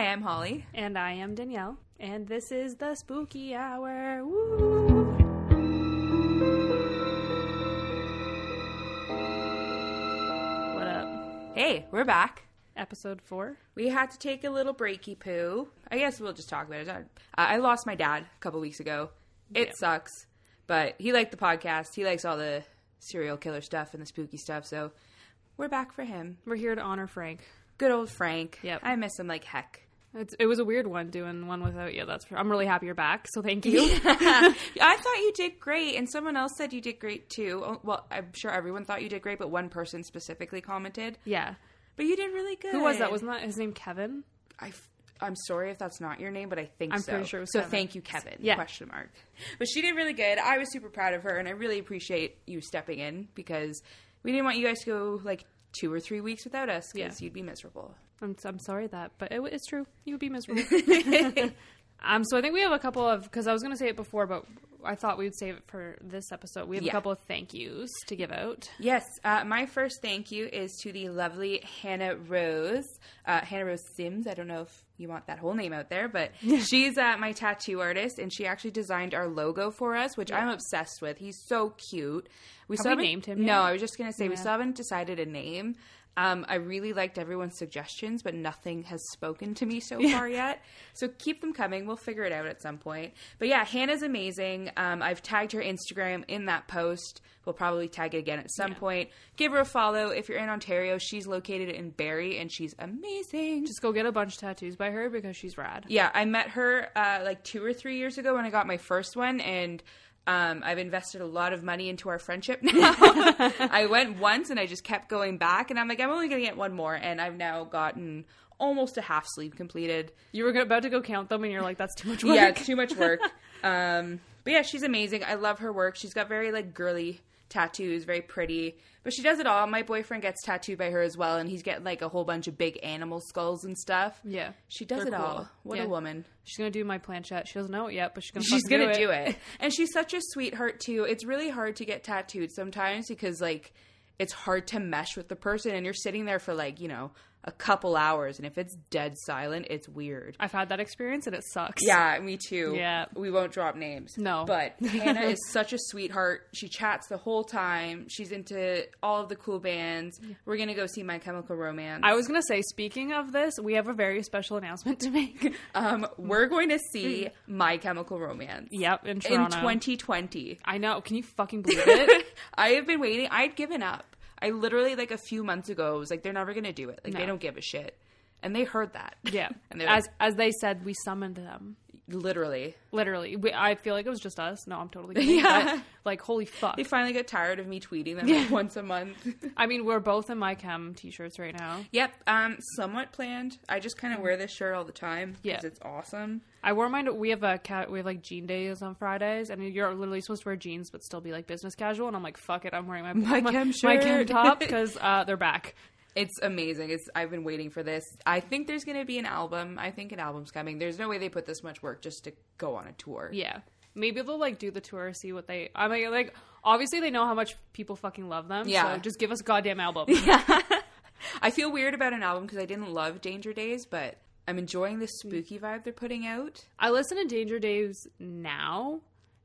Hi, I'm Holly. And I am Danyelle. And this is the spooky hour. Woo! What up? Hey, we're back. Episode four. We had to take a little breaky poo. I guess we'll just talk about it. I lost my dad a couple weeks ago. It Yeah. sucks, but he liked the podcast. He likes all the serial killer stuff and the spooky stuff, so we're back for him. We're here to honor Frank. Good old Frank. Yep. I miss him like heck. It's, it was a weird one doing one without you. That's for, I'm really happy you're back. So thank you. I thought you did great, and someone else said you did great too. Oh, Well, I'm sure everyone thought you did great, but one person specifically commented. yeah. But you did really good. Who was that? Wasn't that his name Kevin? I, am sorry if that's not your name, but I think I'm so. pretty sure it was so Kevin. thank you, Kevin. Yeah. Question mark. But she did really good. I was super proud of her, and I really appreciate you stepping in because we didn't want you guys to go like two or three weeks without us because Yeah. you'd be miserable. I'm, I'm sorry that, but it, it's true. You would be miserable. um, so I think we have a couple of because I was going to say it before, but I thought we would save it for this episode. We have Yeah. a couple of thank yous to give out. Yes, uh, my first thank you is to the lovely Hannah Rose, uh, Hannah Rose Sims. I don't know if you want that whole name out there, but she's uh, my tattoo artist, and she actually designed our logo for us, which I'm obsessed with. He's so cute. We Have still we haven't- named him yet? No, I was just gonna say we still haven't decided a name. Um, I really liked everyone's suggestions, but nothing has spoken to me so far yet. So keep them coming. We'll figure it out at some point. But yeah, Hannah's amazing. Um, I've tagged her Instagram in that post. We'll probably tag it again at some point. Give her a follow. If you're in Ontario, she's located in Barrie and she's amazing. Just go get a bunch of tattoos by her because she's rad. Yeah, I met her uh, like two or three years ago when I got my first one, and um, I've invested a lot of money into our friendship now. I went once and I just kept going back, and I'm like, I'm only going to get one more, and I've now gotten almost a half sleeve completed. You were about to go count them, and you're like, "That's too much work." Yeah, it's too much work. um, but yeah, she's amazing. I love her work. She's got very like girly tattoos, very pretty. But she does it all. My boyfriend gets tattooed by her as well, and he's getting like a whole bunch of big animal skulls and stuff. Yeah. She does it cool. all. What Yeah. a woman. She's gonna do my planchette. She doesn't know it yet, but she's gonna. she's gonna do do it. and she's such a sweetheart too it's really hard to get tattooed sometimes because like it's hard to mesh with the person and you're sitting there for like you know a couple hours and if it's dead silent it's weird I've had that experience, and it sucks. yeah me too Yeah. we won't drop names No. but hannah is such a sweetheart she chats the whole time she's into all of the cool bands we're gonna go see my chemical romance I was gonna say, speaking of this, we have a very special announcement to make. um we're going to see my chemical romance yep, in in 2020 I know. Can you fucking believe it? I have been waiting. I'd given up. I literally like a few months ago was like, they're never gonna do it. Like they don't give a shit, and they heard that. yeah. and as as they said, we summoned them. literally. Literally, we, I feel like it was just us. No, I'm totally kidding. Yeah. But, like, holy fuck. They finally got tired of me tweeting them like, once a month. I mean, we're both in my chem t-shirts right now. yep. Um, somewhat planned. I just kind of wear this shirt all the time Yeah. because it's awesome. I wore mine. We have a cat. We have like jean days on Fridays, and you're literally supposed to wear jeans but still be like business casual. And I'm like, fuck it, I'm wearing my My my, chem my chem top because uh, they're back. It's amazing. It's I've been waiting for this. I think there's gonna be an album. I think an album's coming. There's no way they put this much work just to go on a tour. Yeah, maybe they'll like do the tour, see what they. I mean, like obviously they know how much people fucking love them. Yeah. so just give us a goddamn album. Yeah. I feel weird about an album because I didn't love Danger Days, but I'm enjoying the mm. spooky vibe they're putting out. I listen to Danger Days now,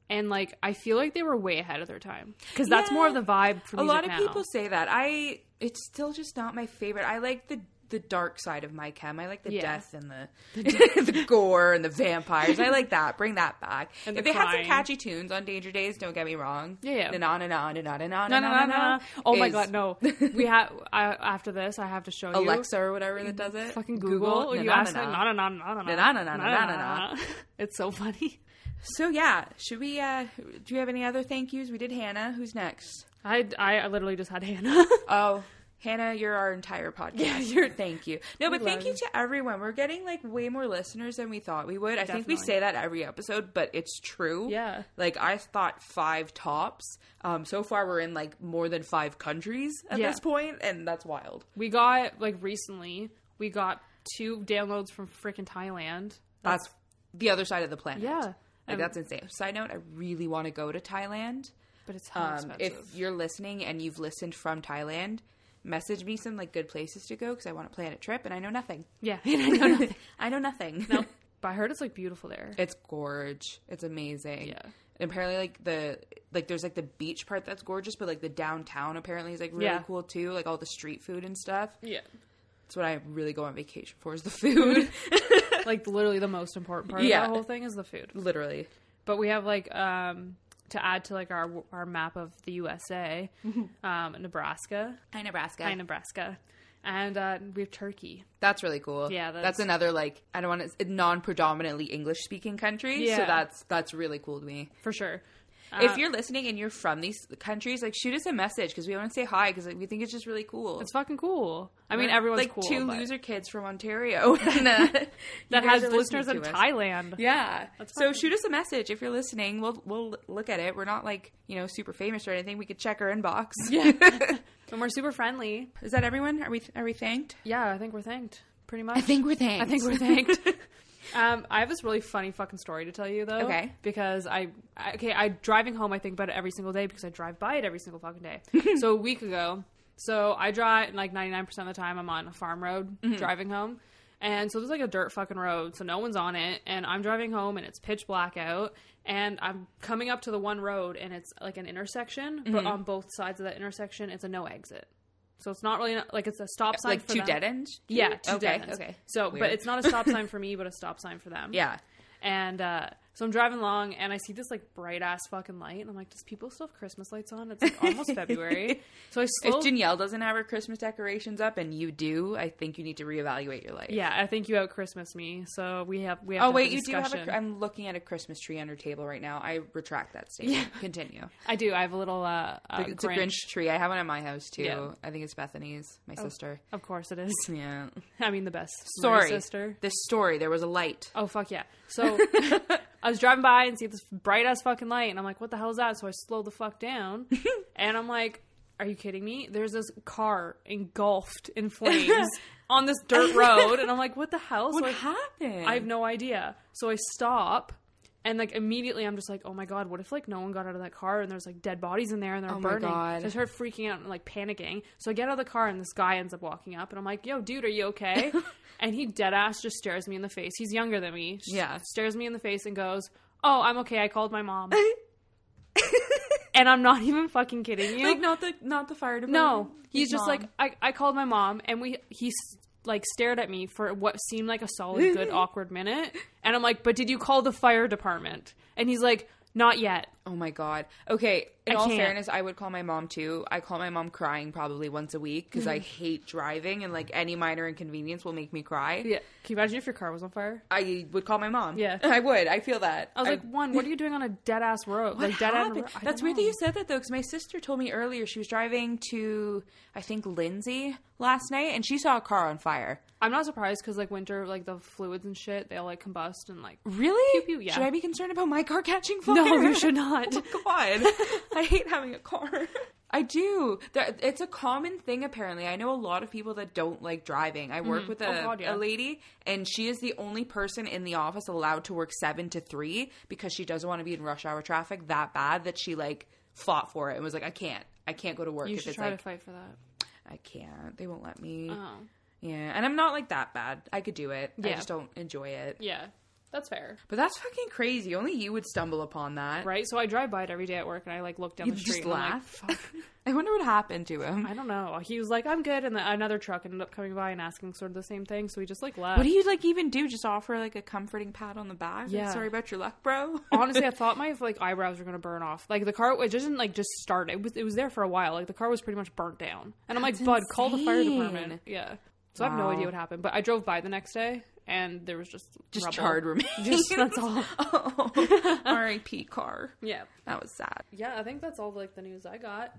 and like I feel like they were way ahead of their time because that's Yeah. more of the vibe for A lot of now. people say that. I it's still just not my favorite. I like the the dark side of my chem. I like the Yeah. death and the the gore and the vampires. I like that. Bring that back. And if the they had some catchy tunes on Danger Days, don't get me wrong. Yeah, yeah. Na na na na na na na No, no, no, no, no. Oh my is god, no. We have after this. I have to show you Alexa or whatever that does it. Fucking Google. you Na, na, ask na, na. No, no, Na, na, na, na, na, na, na. It's so funny. So yeah, should we? uh Do you have any other thank yous? We did Hannah. Who's next? I, I literally just had Hannah. Oh, Hannah, you're our entire podcast. Yeah, you're- Thank you. No, but thank you to everyone. We're getting like way more listeners than we thought we would. I think we say that every episode, but it's true. Yeah. Like I thought five tops. Um, so far we're in like more than five countries at Yeah. this point, and that's wild. we got like recently. We got two downloads from freaking Thailand. That's the other side of the planet. Yeah. Like And- that's insane. Side note, I really want to go to Thailand. But it's Um, if you're listening and you've listened from Thailand, message me some like good places to go because I want to plan a trip and I know nothing. Yeah, I know nothing. I know nothing. No, but I heard it's like beautiful there. It's gorge. It's amazing. Yeah. And apparently, like the like, there's like the beach part that's gorgeous, but like the downtown apparently is like really Yeah. cool too. Like all the street food and stuff. Yeah, That's what I really go on vacation for is the food. like literally the most important part Yeah. of the whole thing is the food. Literally. But we have like um to add to like our our map of the USA, um, Nebraska, Hi, Nebraska. hi Nebraska, and uh, we have Turkey. That's really cool. Yeah, that's, that's- another like I don't want to non-predominantly English speaking country. So Yeah. that's that's really cool to me. for sure. If Uh, you're listening and you're from these countries, like shoot us a message because we want to say hi because like, we think it's just really cool. it's fucking cool. I mean, We're, everyone's like cool. two but loser kids from Ontario and, uh, that has listeners in us. Thailand. Yeah. So shoot us a message if you're listening. We'll we'll look at it. We're not like you know super famous or anything. We could check our inbox. Yeah. and we're super friendly. Is that everyone? Are we are we thanked? Yeah, I think we're thanked. Pretty much. I think we're thanked. I think we're thanked. Um, I have this really funny fucking story to tell you though. Okay. Because I, I okay, I driving home. I think about it every single day because I drive by it every single fucking day. so a week ago, so I drive and like ninety nine percent of the time. I'm on a farm road driving home. And so there's like a dirt fucking road, so no one's on it. And I'm driving home, and it's pitch black out. And I'm coming up to the one road, and it's like an intersection, but on both sides of that intersection, it's a no exit. So it's not really like it's a stop sign. like for two them. dead ends. Yeah, two okay, dead ends. Okay. So, Weird. but it's not a stop sign for me, but a stop sign for them. Yeah. And uh, so I'm driving along, and I see this like bright ass fucking light, and I'm like, does people still have Christmas lights on? It's like almost February. So I slow. If Danyelle doesn't have her Christmas decorations up and you do, I think you need to reevaluate your life. yeah, I think you out Christmas me. So we have we have. Oh to wait, have you do have a. I'm looking at a Christmas tree on your table right now. I retract that statement. Continue. I do. I have a little. Uh, uh, it's a Grinch. Grinch tree. I have one at my house too. Yeah. I think it's Bethany's, my sister. Of course it is. Yeah. I mean the best. Sorry, My sister. This story. There was a light. Oh fuck yeah! So I was driving by and see this bright ass fucking light, and I'm like, "What the hell is that?" So I slow the fuck down, and I'm like, "Are you kidding me?" There's this car engulfed in flames on this dirt road, and I'm like, "What the hell?" so I, happened? I have no idea. So I stop. And like immediately, I'm just like, oh my god, what if like no one got out of that car and there's like dead bodies in there and they're Oh my burning? God. So I started freaking out and like panicking. So I get out of the car and this guy ends up walking up and I'm like, yo, dude, are you okay? and he dead ass just stares me in the face. He's younger than me. Yeah. Stares me in the face and goes, oh, I'm okay. I called my mom. and I'm not even fucking kidding you. like not the not the fire department. No, he's His just mom. like I, I called my mom and we he like stared at me for what seemed like a solid good awkward minute and I'm like, "But did you call the fire department?" And he's like, "Not yet." Oh my god. Okay. In I all can't. fairness, I would call my mom too. I call my mom crying probably once a week because I mm-hmm. hate driving and like any minor inconvenience will make me cry. Yeah. Can you imagine if your car was on fire? I would call my mom. Yeah. I would. I feel that. I was like, "One, what are you doing on a dead ass road? What like dead happened? ro- That's weird that you said that though, because my sister told me earlier she was driving to, I think Lindsay last night, and she saw a car on fire. I'm not surprised cuz like winter like the fluids and shit, they all like combust and like Really? pew, yeah. Should I be concerned about my car catching fire? No, you should not. Oh my god, I hate having a car. I do. It's a common thing apparently. I know a lot of people that don't like driving. I work mm-hmm. with oh, a, Oh, God, yeah. a lady, and she is the only person in the office allowed to work seven to three because she doesn't want to be in rush hour traffic that bad that she like fought for it and was like, I can't, I can't go to work You if should it's try like to fight for that. I can't. They won't let me. Oh. Yeah, and I'm not like that bad. I could do it. I just don't enjoy it. Yeah. That's fair. But that's fucking crazy. Only you would stumble upon that. Right? So I drive by it every day at work and I like look down You the street just and I'm like, laugh. "Fuck." I wonder what happened to him. I don't know. He was like, "I'm good," and then another truck ended up coming by and asking sort of the same thing. So we just like left. What do you like even do? Just offer like a comforting pat on the back? Yeah. Sorry about your luck, bro. Honestly, I thought my like eyebrows were gonna burn off. Like the car, it didn't like just start. It was it was there for a while. Like the car was pretty much burnt down. And I'm like, Bud, call the fire department. Yeah. So I have no idea what happened. But I drove by the next day and there was just just rubble. charred remains. Just that's all. oh, R.I.P. car. Yeah. That was sad. Yeah, I think that's all like the news I got.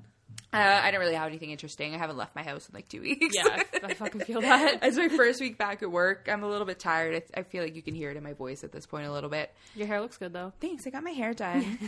Uh, I don't really have anything interesting. I haven't left my house in like two weeks. Yeah, I, I fucking feel that. it's my first week back at work. I'm a little bit tired. I, I feel like you can hear it in my voice at this point a little bit. Your hair looks good though. Thanks. I got my hair done.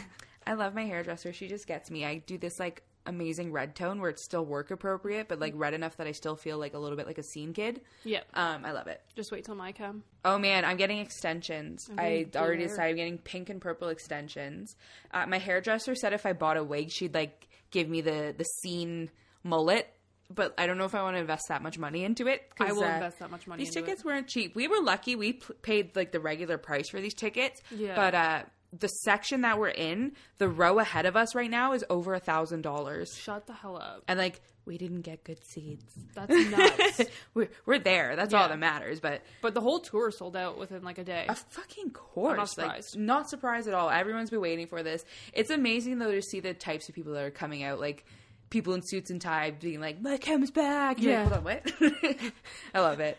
I love my hairdresser. She just gets me. I do this like amazing red tone where it's still work appropriate, but like red enough that I still feel like a little bit like a scene kid. Yeah. Um, I love it. Just wait till my come. Oh man, I'm getting extensions. I getting already hair. decided I'm getting pink and purple extensions. Uh, my hairdresser said if I bought a wig, she'd like give me the the scene mullet but I don't know if I want to invest that much money into it. I will uh, invest that much money. These tickets It. weren't cheap. We were lucky. We p- paid like the regular price for these tickets. Yeah. But uh, the section that we're in, the row ahead of us right now is over a thousand dollars, Shut the hell up. and like we didn't get good seats. That's nuts. we're we're there. That's all that matters. But but the whole tour sold out within like a day. a fucking course. not Like, surprised. not surprised at all. Everyone's been waiting for this. It's amazing though to see the types of people that are coming out. Like people in suits and tie being like, "My chem's back." You're Yeah. Like, Hold on, what? I love it.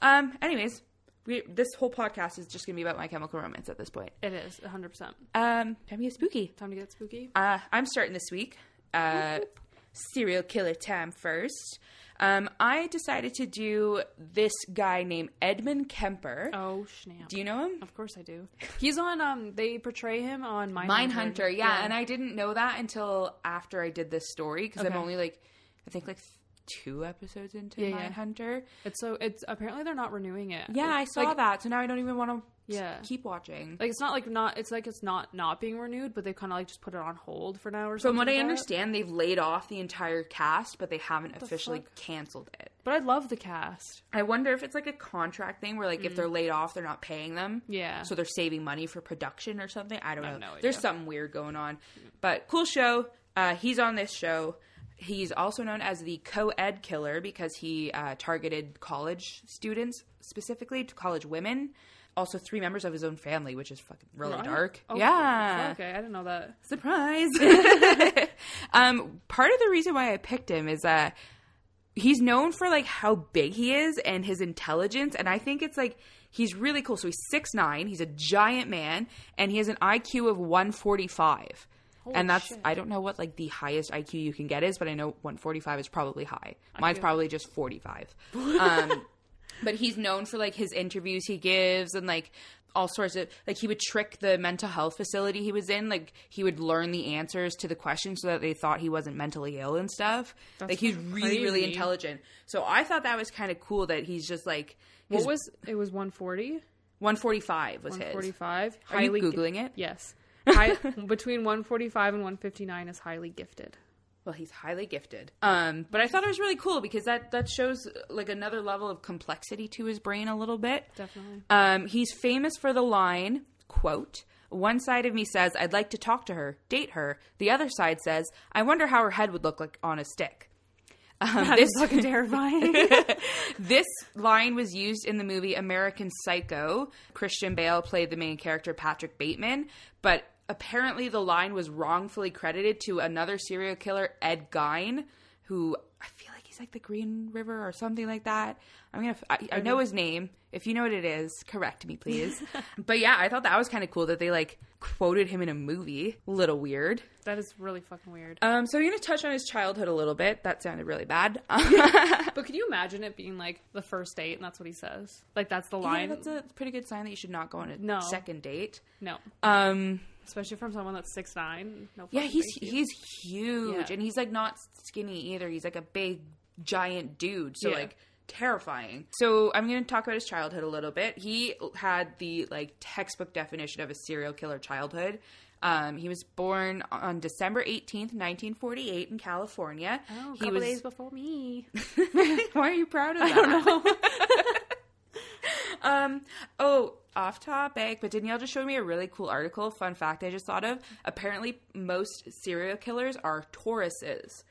Um. Anyways, we this whole podcast is just gonna be about My Chemical Romance at this point. It is 100. percent Um. Time to get spooky. Time to get spooky. Uh, I'm starting this week. Uh, serial killer time first. Um, I decided to do this guy named Edmund Kemper. Oh snap! Do you know him? Of course I do. He's on. Um, they portray him on Mindhunter. Mindhunter, yeah. And I didn't know that until after I did this story because I'm Okay. only like, I think like two episodes into Yeah, yeah. It's so. It's apparently they're not renewing it. Yeah, I saw Like, that. So now I don't even want to Yeah. keep watching. Like it's not like not. It's like it's not not being renewed, but they kind of like just put it on hold for now or From something. what I like that. understand, they've laid off the entire cast, but they haven't officially fuck? canceled it. But I love the cast. I wonder if it's like a contract thing where, like, if they're laid off, they're not paying them. Mm. Yeah. So they're saving money for production or something. I don't I know. no There's something weird going on. But cool show. Uh, he's on this show. He's also known as the co ed killer because he uh, targeted college students, specifically to college women. Also, three members of his own family, which is fucking really right. dark. Oh, yeah. Okay, I didn't know that. Surprise. um, part of the reason why I picked him is that. Uh, he's known for like how big he is and his intelligence and i think it's like he's really cool so he's 6'9 he's a giant man and he has an iq of 145 Holy and that's shit. I don't know what like the highest IQ you can get is, but I know 145 is probably high. Mine's probably just 45. Um, but he's known for like his interviews he gives and like all sorts of like he would trick the mental health facility he was in. Like he would learn the answers to the questions so that they thought he wasn't mentally ill and stuff. That's like he's really crazy. really intelligent. So i thought that was kind of cool that he's just like his, what was it was 140 145 was 145 his 145 are you googling it? Yes. High, between 145 and 159 is highly gifted. well he's highly gifted um but i thought it was really cool because that that shows like another level of complexity to his brain a little bit Definitely. Um, he's famous for the line, quote, one side of me says, I'd like to talk to her, date her. The other side says, I wonder how her head would look like on a stick. Um, That this, is fucking terrifying. this line was used in the movie American Psycho. Christian Bale played the main character, Patrick Bateman, but apparently the line was wrongfully credited to another serial killer, Ed Gein, who I feel like he's like the Green River or something like that. I'm gonna, I, I know his name. If you know what it is, correct me, please. but yeah, I thought that was kind of cool that they like quoted him in a movie. Little weird. that is really fucking weird. Um, so I'm gonna touch on his childhood a little bit. That sounded really bad. But can you imagine it being like the first date and that's what he says? Like that's the Yeah, line. that's a pretty good sign that you should not go on a No. second date. no, Um, especially from someone that's six nine. No. yeah, he's he's huge, Yeah. and he's like not skinny either. He's like a big, giant dude. So Yeah. like terrifying. So I'm going to talk about his childhood a little bit. He had the like textbook definition of a serial killer childhood. Um, he was born on December 18th, 1948 in California. Oh, a he couple was days before me. Why are you proud of that? I don't know. um. Oh, off topic, but Danyelle just showed me a really cool article. Fun fact I just thought of. Apparently, most serial killers are Tauruses.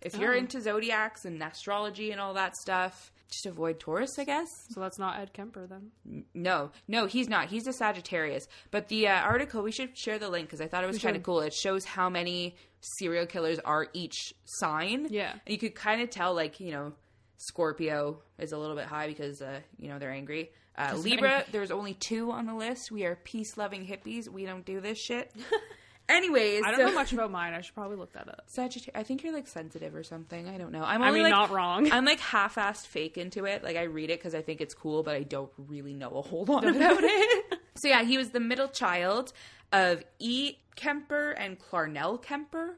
If you're Oh. into zodiacs and astrology and all that stuff, just avoid Taurus, I guess. So that's not Ed Kemper then. No, no, he's not. He's a Sagittarius. But the uh, article, we should share the link because I thought it was kind of cool. It shows how many serial killers are each sign. Yeah. And you could kind of tell, like, you know, Scorpio is a little bit high because, uh, you know, they're angry. Uh, Libra, there's only two on the list. We are peace loving hippies. We don't do this shit. Anyways, I don't so- know much about mine. I should probably look that up. Sagittarius. I think you're like sensitive or something. I don't know. I'm I only mean, like not wrong. I'm like half-assed fake into it. Like I read it because I think it's cool, but I don't really know a whole lot about it. so yeah, he was the middle child of E. Kemper and Clarnell Kemper.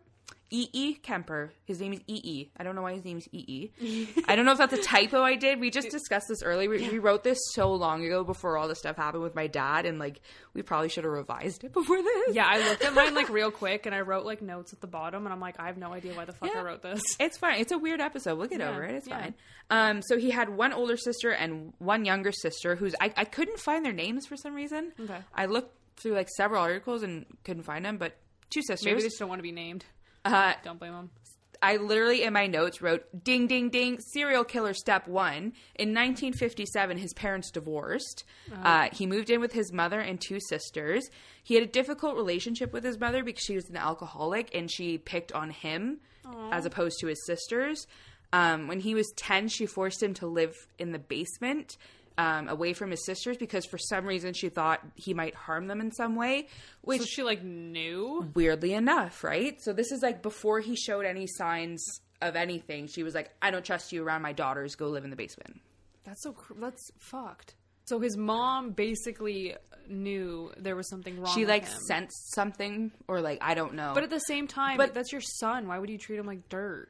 E. E. Kemper. His name is Ee. E. E. I don't know why his name is Ee. E. E. I don't know if that's a typo I did. We just discussed this earlier. We, we wrote this so long ago before all this stuff happened with my dad, and like we probably should have revised it before this. Yeah, I looked at mine like real quick and I wrote like notes at the bottom and I'm like, I have no idea why the fuck Yeah. I wrote this. It's fine. It's a weird episode. We'll get Yeah, over it. It's yeah. fine. Um, so he had one older sister and one younger sister who's I, I couldn't find their names for some reason. Okay. I looked through like several articles and couldn't find them, but two sisters. Maybe they just don't want to be named. Uh, Don't blame them. I literally in my notes wrote ding ding ding serial killer step 1 in 1957 his parents divorced. Uh, he moved in with his mother and two sisters. He had a difficult relationship with his mother because she was an alcoholic and she picked on him as opposed to his sisters. Um, when he was 10 she forced him to live in the basement um, away from his sisters because for some reason she thought he might harm them in some way which So she like knew. weirdly enough, right? So this is like before he showed any signs of anything. She was like, "I don't trust you around my daughters. Go live in the basement." That's so cr- that's fucked. So his mom basically knew there was something wrong. She like him. sensed something, or like I don't know. But at the same time, but that's your son. Why would you treat him like dirt?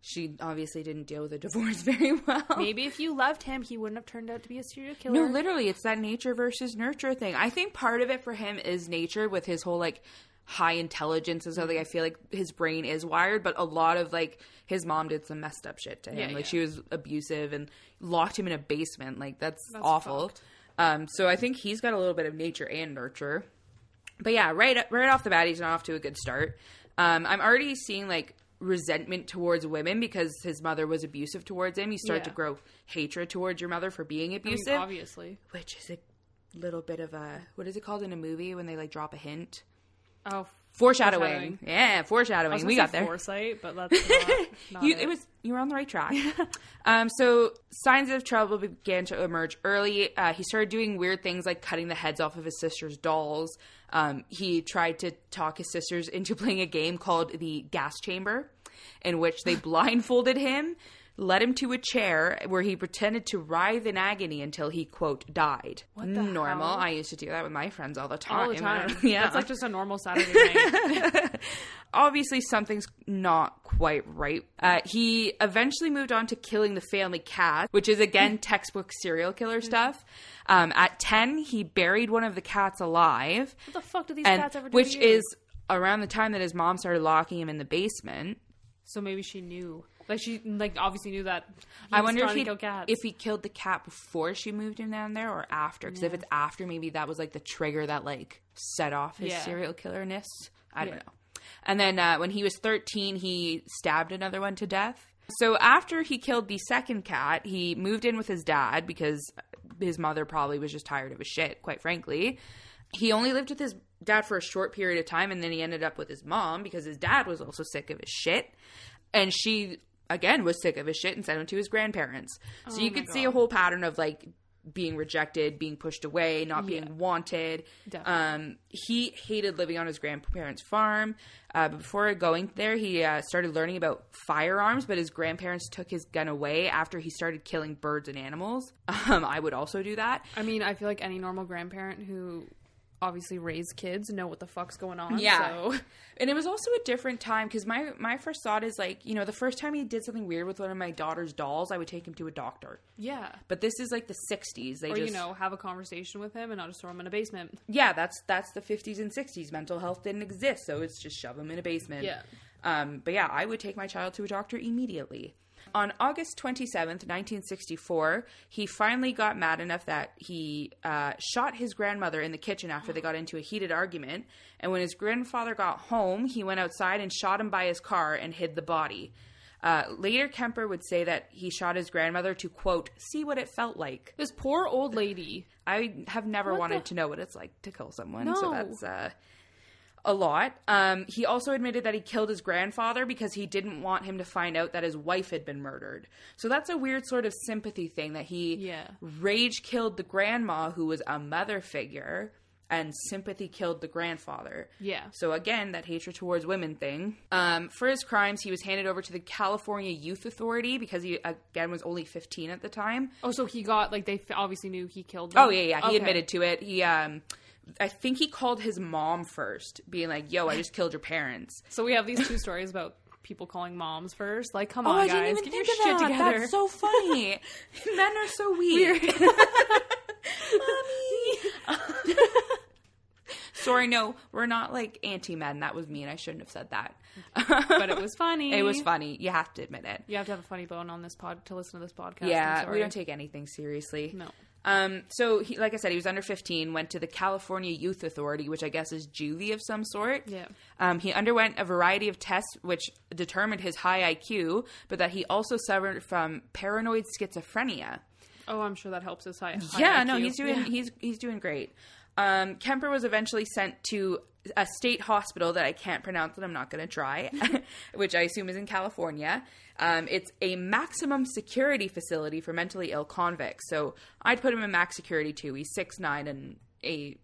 She obviously didn't deal with a divorce very well. Maybe if you loved him, he wouldn't have turned out to be a serial killer. No, literally, it's that nature versus nurture thing. I think part of it for him is nature with his whole like high intelligence and so like I feel like his brain is wired, but a lot of like his mom did some messed up shit to him. Yeah, like yeah. she was abusive and locked him in a basement. Like that's, That's awful. fucked. Um, so I think he's got a little bit of nature and nurture. But yeah, right right off the bat, he's not off to a good start. Um, I'm already seeing like resentment towards women because his mother was abusive towards him. You start Yeah. to grow hatred towards your mother for being I mean, abusive obviously. which is a little bit of a what is it called in a movie when they like drop a hint Oh, foreshadowing, Foreshadowing. yeah foreshadowing. We got there. foresight, but that's not, not you, it. it was you were on the right track. Um, so signs of trouble began to emerge early. Uh, he started doing weird things like cutting the heads off of his sister's dolls. Um, he tried to talk his sisters into playing a game called the gas chamber in which they blindfolded him led him to a chair where he pretended to writhe in agony until he quote died What the normal hell? i used to do that with my friends all the time all the time. yeah That's like just a normal Saturday night. obviously something's not quite right. Uh, he eventually moved on to killing the family cat, which is again textbook serial killer stuff. Um, at 10, he buried one of the cats alive, what the fuck do these and cats ever do? which is around the time that his mom started locking him in the basement. so maybe she knew. Like she like obviously knew that. I wonder if he to kill cats. if he killed the cat before she moved him down there or after. Because if it's after, maybe that was like the trigger that like set off his Yeah. serial killerness. I don't Yeah. know. And then uh, when he was 13, he stabbed another one to death. So after he killed the second cat, he moved in with his dad because his mother probably was just tired of his shit, quite frankly. He only lived with his dad for a short period of time and then he ended up with his mom because his dad was also sick of his shit. And she, again, was sick of his shit and sent him to his grandparents. So you Oh my could see a whole pattern of like being rejected, being pushed away, not being Yeah. wanted. Definitely. Um, he hated living on his grandparents' farm. Uh, before going there, he uh, started learning about firearms, but his grandparents took his gun away after he started killing birds and animals. Um, I would also do that. I mean, I feel like any normal grandparent who obviously raise kids know what the fuck's going on. Yeah. So And it was also a different time because my my first thought is like, you know, the first time he did something weird with one of my daughter's dolls, I would take him to a doctor. yeah. But this is like the '60s. They Or just, you know, have a conversation with him and not just throw him in a basement. yeah, that's that's the 50s and 60s. Mental health didn't exist, so it's just shove him in a basement. Yeah. Um, but yeah, I would take my child to a doctor immediately. On August 27th, 1964, he finally got mad enough that he uh, shot his grandmother in the kitchen after they got into a heated argument. And when his grandfather got home, he went outside and shot him by his car and hid the body. Uh, later, Kemper would say that he shot his grandmother to, quote, see what it felt like. This poor old lady. I have never What wanted the- to know what it's like to kill someone. So that's uh, a lot. Um, he also admitted that he killed his grandfather because he didn't want him to find out that his wife had been murdered. So that's a weird sort of sympathy thing that he Yeah. rage killed the grandma who was a mother figure and sympathy killed the grandfather. Yeah. So again, that hatred towards women thing. Um, for his crimes, he was handed over to the California Youth Authority because he again was only 15 at the time. Oh, so he got like they obviously knew he killed. Them. Oh yeah, yeah. He Okay. admitted to it. He um I think he called his mom first, being like, "Yo, I just killed your parents." So we have these two stories about people calling moms first. Like, come Oh, on, I guys, didn't even get think your shit that. together. That's so funny. Men are so weird. Mommy. Sorry, no, we're not like anti-men. That was mean. I shouldn't have said that. but it was funny. It was funny. You have to admit it. You have to have a funny bone on this pod to listen to this podcast. Yeah, we don't take anything seriously. No. Um, so, he, like I said, he was under 15, went to the California Youth Authority, which I guess is juvie of some sort. Yeah. Um, he underwent a variety of tests which determined his high IQ, but that he also suffered from paranoid schizophrenia. Oh, I'm sure that helps us. High, high yeah, IQ. no, he's doing Yeah. he's he's doing great. Um, Kemper was eventually sent to a state hospital that I can't pronounce and I'm not going to try, which I assume is in California. Um, it's a maximum security facility for mentally ill convicts. So I'd put him in max security too. He's six nine and a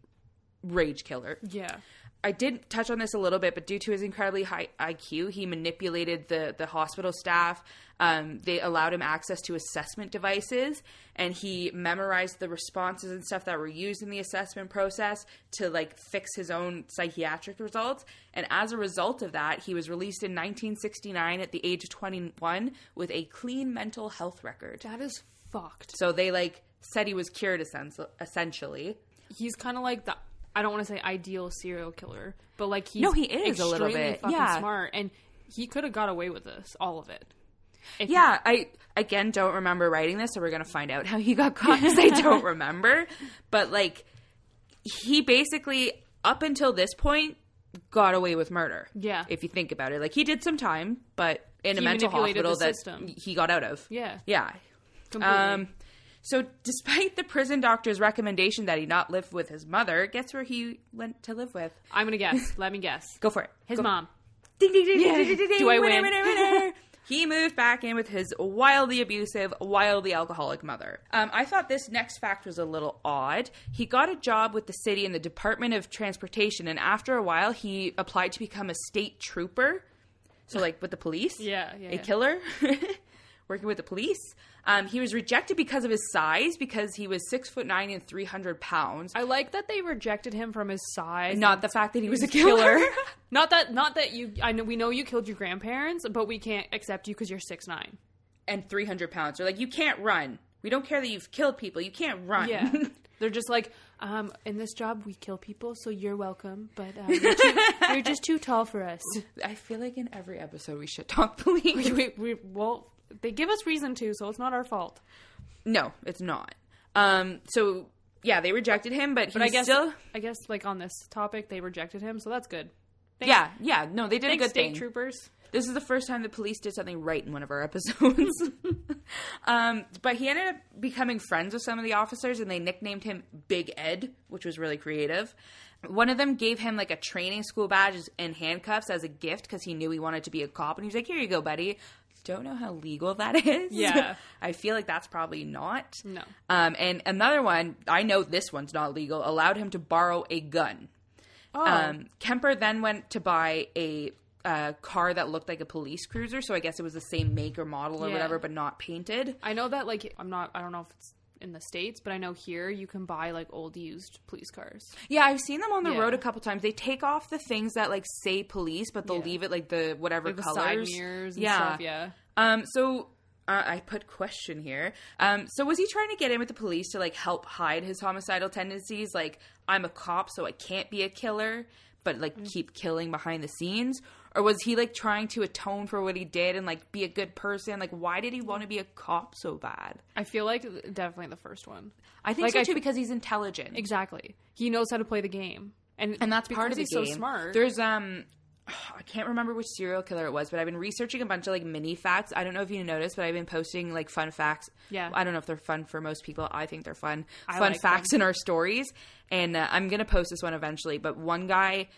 rage killer. Yeah. I did touch on this a little bit, but due to his incredibly high IQ, he manipulated the the hospital staff. Um, they allowed him access to assessment devices, and he memorized the responses and stuff that were used in the assessment process to like fix his own psychiatric results. And as a result of that, he was released in 1969 at the age of 21 with a clean mental health record. That is fucked. So they like said he was cured, essentially. He's kind of like the. I don't want to say ideal serial killer, but like he's No, he is a little bit, fucking yeah. smart, and he could have got away with this, all of it. If Yeah, I again don't remember writing this, so we're gonna find out how he got caught because I don't remember. But like, he basically up until this point got away with murder. Yeah. if you think about it, like he did some time, but in a mental hospital that system. he got out of. Yeah. Yeah. Completely. Um. So, despite the prison doctor's recommendation that he not live with his mother, guess where he went to live with? I'm gonna guess. Let me guess. Go for it. His Go. mom. Ding, ding, ding, Yeah. ding, ding, ding, ding. Do I Winner, win? winner, winner. he moved back in with his wildly abusive, wildly alcoholic mother. Um, I thought this next fact was a little odd. He got a job with the city in the Department of Transportation, and after a while, he applied to become a state trooper. So, like with the police, Yeah, yeah, a yeah. killer working with the police. Um, he was rejected because of his size, because he was six foot nine and three hundred pounds. I like that they rejected him from his size. Not the fact that he was a killer. not that. Not that you. I know we know you killed your grandparents, but we can't accept you because you're six nine. and 300 pounds. They're like, you can't run. We don't care that you've killed people. You can't run. Yeah. They're just like, um, in this job we kill people, so you're welcome, but uh, you're, too, you're just too tall for us. I feel like in every episode we should talk police. we, we, we, well, they give us reason to, so it's not our fault. no, it's not. Um, so yeah, they rejected him, but, But I guess, still. I guess, like on this topic, they rejected him, so that's good. Yeah, yeah, no, they did Thanks, a good state thing. troopers. This is the first time the police did something right in one of our episodes. um, but he ended up becoming friends with some of the officers, and they nicknamed him Big Ed, which was really creative. One of them gave him like a training school badge and handcuffs as a gift because he knew he wanted to be a cop, and he was like, "Here you go, buddy." Don't know how legal that is. Yeah. I feel like that's probably not. No. Um, and another one, I know this one's not legal, allowed him to borrow a gun. Oh, Um, Kemper then went to buy a uh, car that looked like a police cruiser, so I guess it was the same make or model or Yeah. whatever, but not painted. I know that, like, I'm not, I don't know if it's in the States, but I know here you can buy, like, old used police cars. Yeah, I've seen them on the Yeah. road a couple times. They take off the things that like say police, but they'll Yeah. leave it like the whatever Like the colors. mirrors yeah. stuff, yeah. Um. So. Uh, I put question here. Um, so was he trying to get in with the police to like help hide his homicidal tendencies? Like I'm a cop, so I can't be a killer, but like Mm. keep killing behind the scenes, or was he like trying to atone for what he did and like be a good person? Like why did he want to be a cop so bad? I feel like definitely the first one. I think Like, so too because he's intelligent. Exactly. He knows how to play the game. And, and that's part of the because he's game. so smart. There's um, I can't remember which serial killer it was, but I've been researching a bunch of like mini facts. I don't know if you noticed, but I've been posting like fun facts. Yeah. I don't know if they're fun for most people. I think they're fun. I fun like facts in our stories, and uh, I'm gonna post this one eventually. But one guy.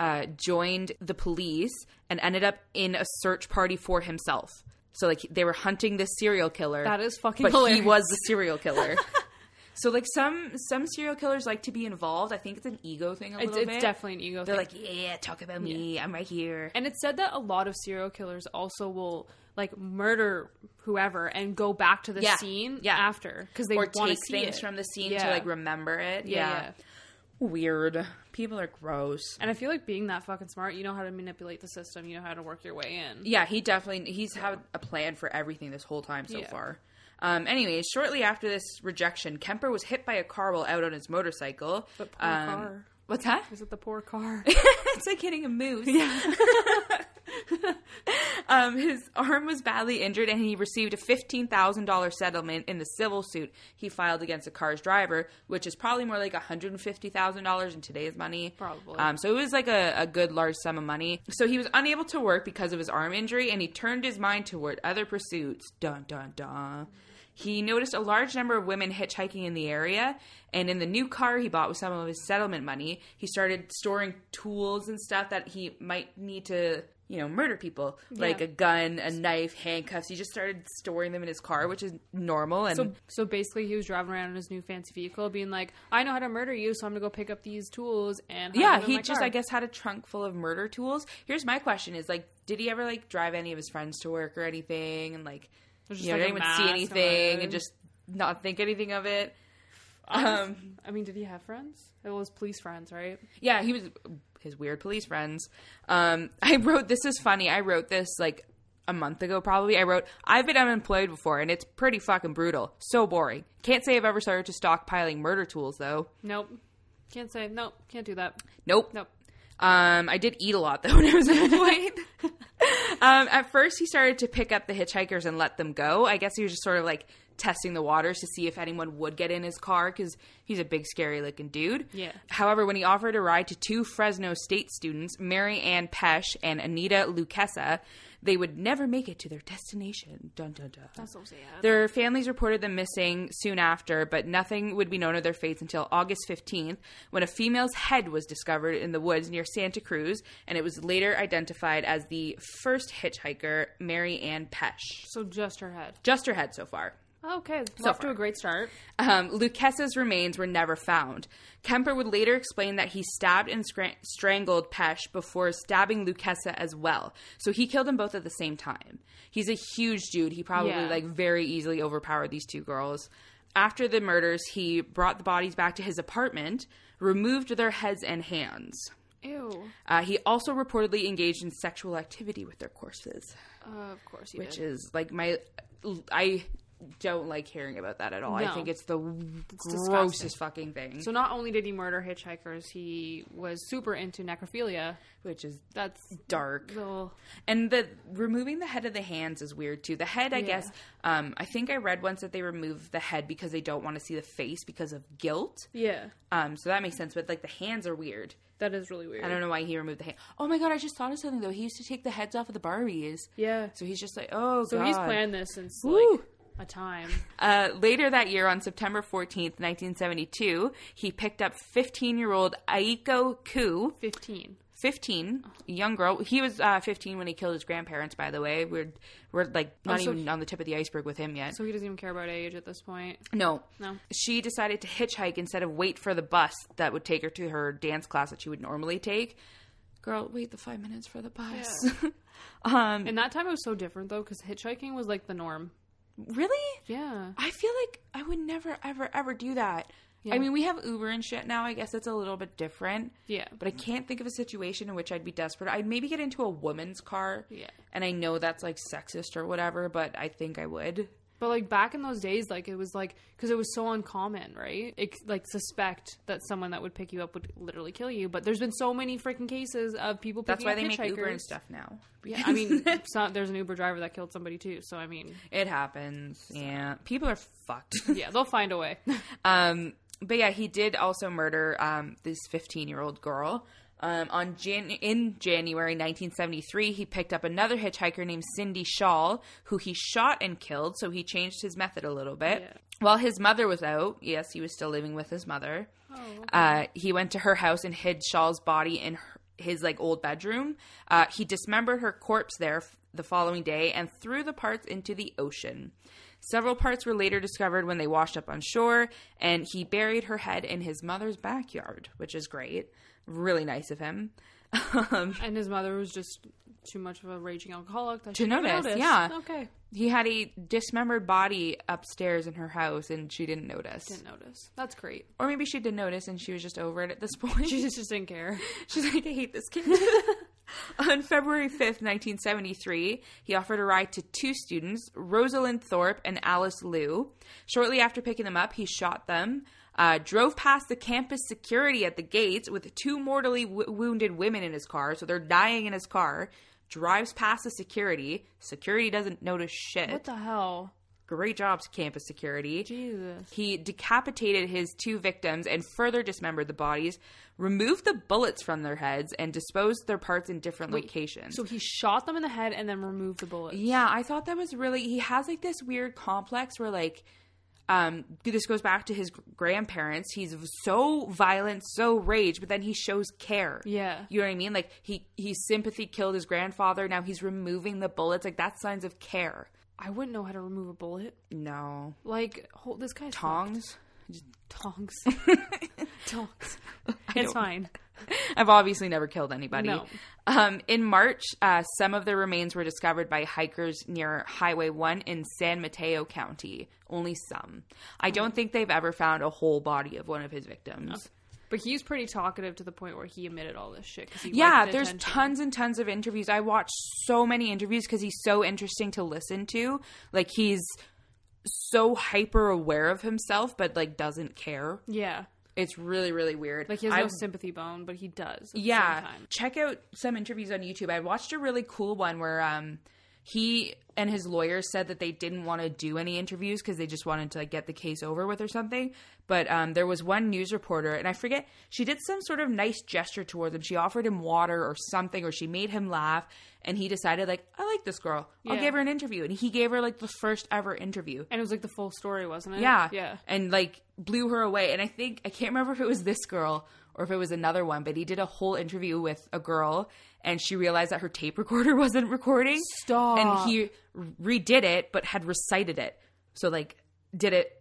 Uh, joined the police and ended up in a search party for himself. So like they were hunting this serial killer. That is fucking but he was the serial killer. so like some some serial killers like to be involved. I think it's an ego thing a it's, little it's bit. definitely an ego thing. They're thing. like, yeah, talk about me. I'm right here. and it's said that a lot of serial killers also will like murder whoever and go back to the Yeah. scene Yeah. after because they or want to take see things it. from the scene Yeah. to like remember it. yeah, Yeah. yeah. Weird. People are gross. And I feel like being that fucking smart, you know how to manipulate the system. You know how to work your way in. Yeah, he definitely he's had a plan for everything this whole time so Yeah. far. Um, anyways, shortly after this rejection, Kemper was hit by a car while out on his motorcycle. But poor Um, car. What's that? Is it the poor car? it's like hitting a moose. um, his arm was badly injured, and he received a fifteen thousand dollars settlement in the civil suit he filed against the car's driver, which is probably more like one hundred and fifty thousand dollars in today's money. Probably. Um, so it was like a, a good large sum of money. So he was unable to work because of his arm injury, and he turned his mind toward other pursuits. Dun dun dun. He noticed a large number of women hitchhiking in the area, and in the new car he bought with some of his settlement money, he started storing tools and stuff that he might need to, you know, murder people, like a gun, a knife, handcuffs. He just started storing them in his car, which is normal. And So, so basically, he was driving around in his new fancy vehicle, being like, "I know how to murder you, so I'm gonna go pick up these tools and yeah, he just, car." I guess, had a trunk full of murder tools. Here's my question: Is like, did he ever like drive any of his friends to work or anything, and like, There's you know, like, did a anyone see anything and just not think anything of it? Um, I mean, did he have friends? It was police friends, right? yeah, he was his weird police friends. Um, I wrote this is funny. I wrote this like a month ago, probably. I wrote, I've been unemployed before, and it's pretty fucking brutal. So boring. Can't say I've ever started to stockpiling murder tools though. Nope. Can't say nope. Can't do that. Nope. Nope. Um, I did eat a lot though when I was unemployed. um, at first, he started to pick up the hitchhikers and let them go. I guess he was just sort of like testing the waters to see if anyone would get in his car because he's a big, scary looking dude. Yeah. However, when he offered a ride to two Fresno State students, Mary Ann Pesce and Anita Luchessa, they would never make it to their destination. Dun dun dun. That's so sad. Their families reported them missing soon after, but nothing would be known of their fates until August 15th, when a female's head was discovered in the woods near Santa Cruz, and it was later identified as the first hitchhiker, Mary Ann Pesce. So just her head. Just her head so far. Okay, So off to a great start. Um, Luchessa's remains were never found. Kemper would later explain that he stabbed and scra- strangled Pesce before stabbing Luchessa as well. So he killed them both at the same time. He's a huge dude. He probably Yeah. like very easily overpowered these two girls. After the murders, he brought the bodies back to his apartment, removed their heads and hands. Ew. Uh, he also reportedly engaged in sexual activity with their corpses, Uh, of course which did. is like my I don't like hearing about that at all. I think it's the disgusting. grossest fucking thing. So not only did he murder hitchhikers, he was super into necrophilia. which is That's dark. little. And the removing the head of the hands is weird too. The head, I Yeah. guess, um, I think I read once that they remove the head because they don't want to see the face because of guilt. Yeah, Um, so that makes sense. But like the hands are weird. that is really weird. I don't know why he removed the hand. Oh my god! I just thought of something though. He used to take the heads off of the Barbies. Yeah. So he's just like, oh So god. he's planned this since Woo. like a time. Uh, later that year, on September 14th, 1972, he picked up 15 year old Aiko Koo, Fifteen. 15, a young girl. He was uh, 15 when he killed his grandparents, by the way. We're, we're like not Oh, so even on the tip of the iceberg with him yet. So he doesn't even care about age at this point. no. No. She decided to hitchhike instead of wait for the bus that would take her to her dance class that she would normally take. Girl, wait the five minutes for the bus. um, And that time it was so different though, because hitchhiking was like the norm. Really? Yeah. I feel like I would never, ever, ever do that. Yeah. I mean, we have Uber and shit now. I guess it's a little bit different. Yeah. But I can't think of a situation in which I'd be desperate. I'd maybe get into a woman's car. Yeah. And I know that's like sexist or whatever, but I think I would. But like back in those days, like it was like because it was so uncommon, right? It, like suspect that someone that would pick you up would literally kill you. But there's been so many freaking cases of people. That's why up they make Uber and stuff now. Yeah, I mean, not, there's an Uber driver that killed somebody too. So I mean, it happens. Yeah. People are fucked. yeah, they'll find a way. Um, but yeah, he did also murder um, this 15 year old girl. Um, on Jan- in January 1973, he picked up another hitchhiker named Cindy Schall, who he shot and killed. So he changed his method a little bit. Yeah. While his mother was out, yes, he was still living with his mother. Uh, he went to her house and hid Schall's body in her, his like old bedroom. Uh, he dismembered her corpse there f- the following day and threw the parts into the ocean. Several parts were later discovered when they washed up on shore, and he buried her head in his mother's backyard, which is great. Really nice of him. Um, And his mother was just too much of a raging alcoholic that To she notice, notice. yeah. Okay. he had a dismembered body upstairs in her house, and she didn't notice. Didn't notice. That's great. Or maybe she did notice, and she was just over it at this point. She just, just didn't care. She's like, I hate this kid. On February 5th, 1973, he offered a ride to two students, Rosalind Thorpe and Alice Liu. Shortly after picking them up, he shot them, uh, drove past the campus security at the gates with two mortally w- wounded women in his car, so they're dying in his car, drives past the security. Security doesn't notice shit. What the hell? Great job, campus security. Jesus. He decapitated his two victims and further dismembered the bodies, removed the bullets from their heads, and disposed their parts in different locations. So he shot them in the head and then removed the bullets. yeah, I thought that was really. He has like this weird complex where like. Um, this goes back to his grandparents. He's so violent, so rage, but then he shows care. Yeah. You know what I mean? Like he he sympathy killed his grandfather. Now he's removing the bullets. Like that's signs of care. I wouldn't know how to remove a bullet. No Like, hold this guy's tongs. fucked. tongs. tongs. It's fine. I've obviously never killed anybody. No. Um, in March, uh, some of the remains were discovered by hikers near Highway 1 in San Mateo County. Only some. I don't think they've ever found a whole body of one of his victims. But he's pretty talkative to the point where he admitted all this shit. He Yeah, the there's attention. tons and tons of interviews. I watched so many interviews because he's so interesting to listen to. Like, he's so hyper aware of himself, but like doesn't care. Yeah. It's really, really weird. Like, he has no sympathy bone, but he does. Yeah check out some interviews on youtube i watched a really cool one where um he and his lawyers said that they didn't want to do any interviews because they just wanted to like, get the case over with or something but um, there was one news reporter and i forget she did some sort of nice gesture towards him she offered him water or something or she made him laugh and he decided like i like this girl i'll Yeah. give her an interview and he gave her like the first ever interview And it was like the full story, wasn't it? yeah. Yeah. And like blew her away. And I think I can't remember if it was this girl or if it was another one, but he did a whole interview with a girl and she realized that her tape recorder wasn't recording. Stop. And he redid it but had recited it. So like did it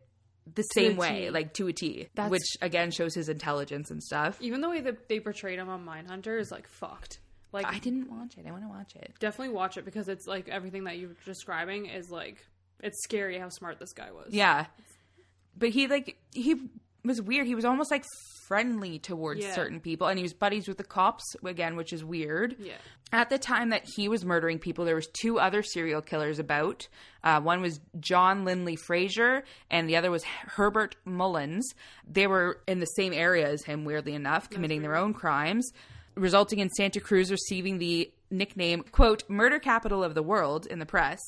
the same way, T. like to a T, That's- which again shows his intelligence and stuff. Even the way that they portrayed him on Mindhunter is like fucked. Like, I didn't watch it. I want to watch it. definitely watch it because it's like everything that you're describing is like it's scary how smart this guy was. Yeah. But he like he was weird. He was almost like friendly towards Yeah. certain people and he was buddies with the cops again, which is weird. Yeah. At the time that he was murdering people, there was two other serial killers about. Uh, one was John Lindley Frazier, and the other was Herbert Mullins. They were in the same area as him, weirdly enough, committing their own crimes, resulting in Santa Cruz receiving the nickname "quote murder capital of the world" in the press.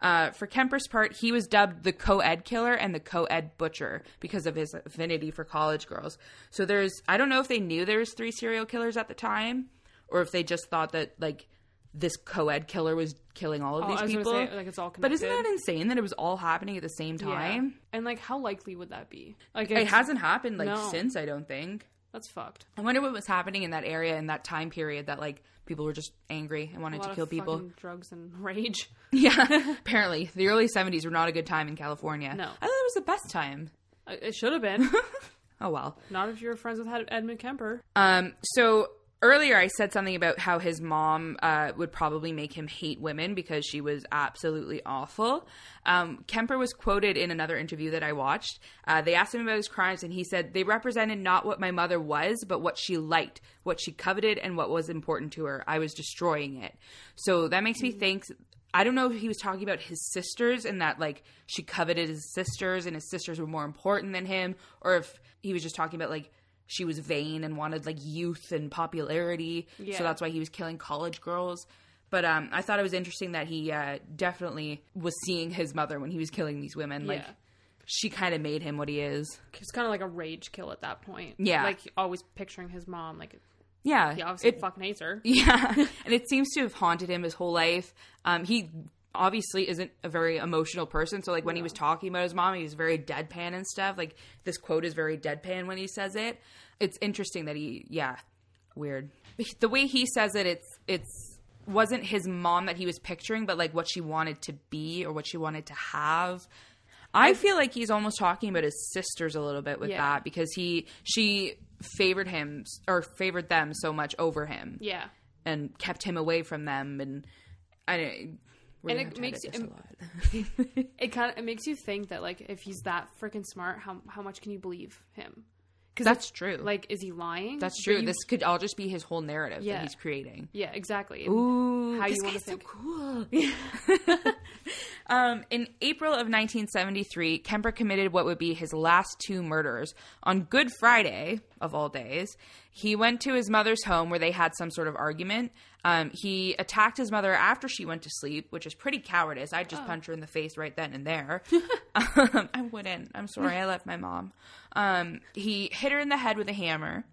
Uh, for Kemper's part, he was dubbed the co-ed killer and the co-ed butcher because of his affinity for college girls. So there's, I don't know if they knew there was three serial killers at the time, or if they just thought that like this co-ed killer was killing all of Oh, these people. say like it's all connected. but isn't that insane that it was all happening at the same Yeah. time? And like how likely would that be? Like It hasn't happened like No. since, I don't think. That's fucked. I wonder what was happening in that area in that time period that like people were just angry and wanted to kill people. drugs and rage. Yeah, apparently the early '70s were not a good time in California. No. I thought it was the best time. Uh, It should have been. Oh well. Not if you were friends with Edmund Kemper. Um, so earlier I said something about how his mom uh, would probably make him hate women because she was absolutely awful. Um, Kemper was quoted in another interview that I watched. Uh, they asked him about his crimes, and he said they represented not what my mother was, but what she liked, what she coveted, and what was important to her. I was destroying it. So that makes me think. I don't know if he was talking about his sisters and that like she coveted his sisters and his sisters were more important than him, or if he was just talking about like she was vain and wanted like youth and popularity. Yeah. So that's why he was killing college girls. But um, I thought it was interesting that he uh, definitely was seeing his mother when he was killing these women. Like Yeah. she kind of made him what he is. It's kind of like a rage kill at that point. Yeah. Like always picturing his mom. Like Yeah. he obviously It- fucking hates her. Yeah, and it seems to have haunted him his whole life. Um, he obviously isn't a very emotional person, so like when he was talking about his mom, he was very deadpan and stuff. Like this quote is very deadpan when he says it. It's interesting that he, yeah, weird. The way he says it, it's it's wasn't his mom that he was picturing, but like what she wanted to be or what she wanted to have. I feel like he's almost talking about his sisters a little bit with Yeah. that because he she favored him or favored them so much over him Yeah. and kept him away from them and I we're And it makes- a lot. It kind of it makes you think that like if he's that freaking smart, how how much can you believe him? Because That's true. Like, is he lying? That's true. you- this could all just be his whole narrative Yeah. that he's creating. yeah, exactly. And Ooh, how this you guy's so think. cool. um, in April of 1973, Kemper committed what would be his last two murders. On Good Friday, of all days, he went to his mother's home where they had some sort of argument. Um, he attacked his mother after she went to sleep, which is pretty cowardice. I'd Oh. just punch her in the face right then and there. um, I wouldn't. I'm sorry. I left my mom. Um, he hit her in the head with a hammer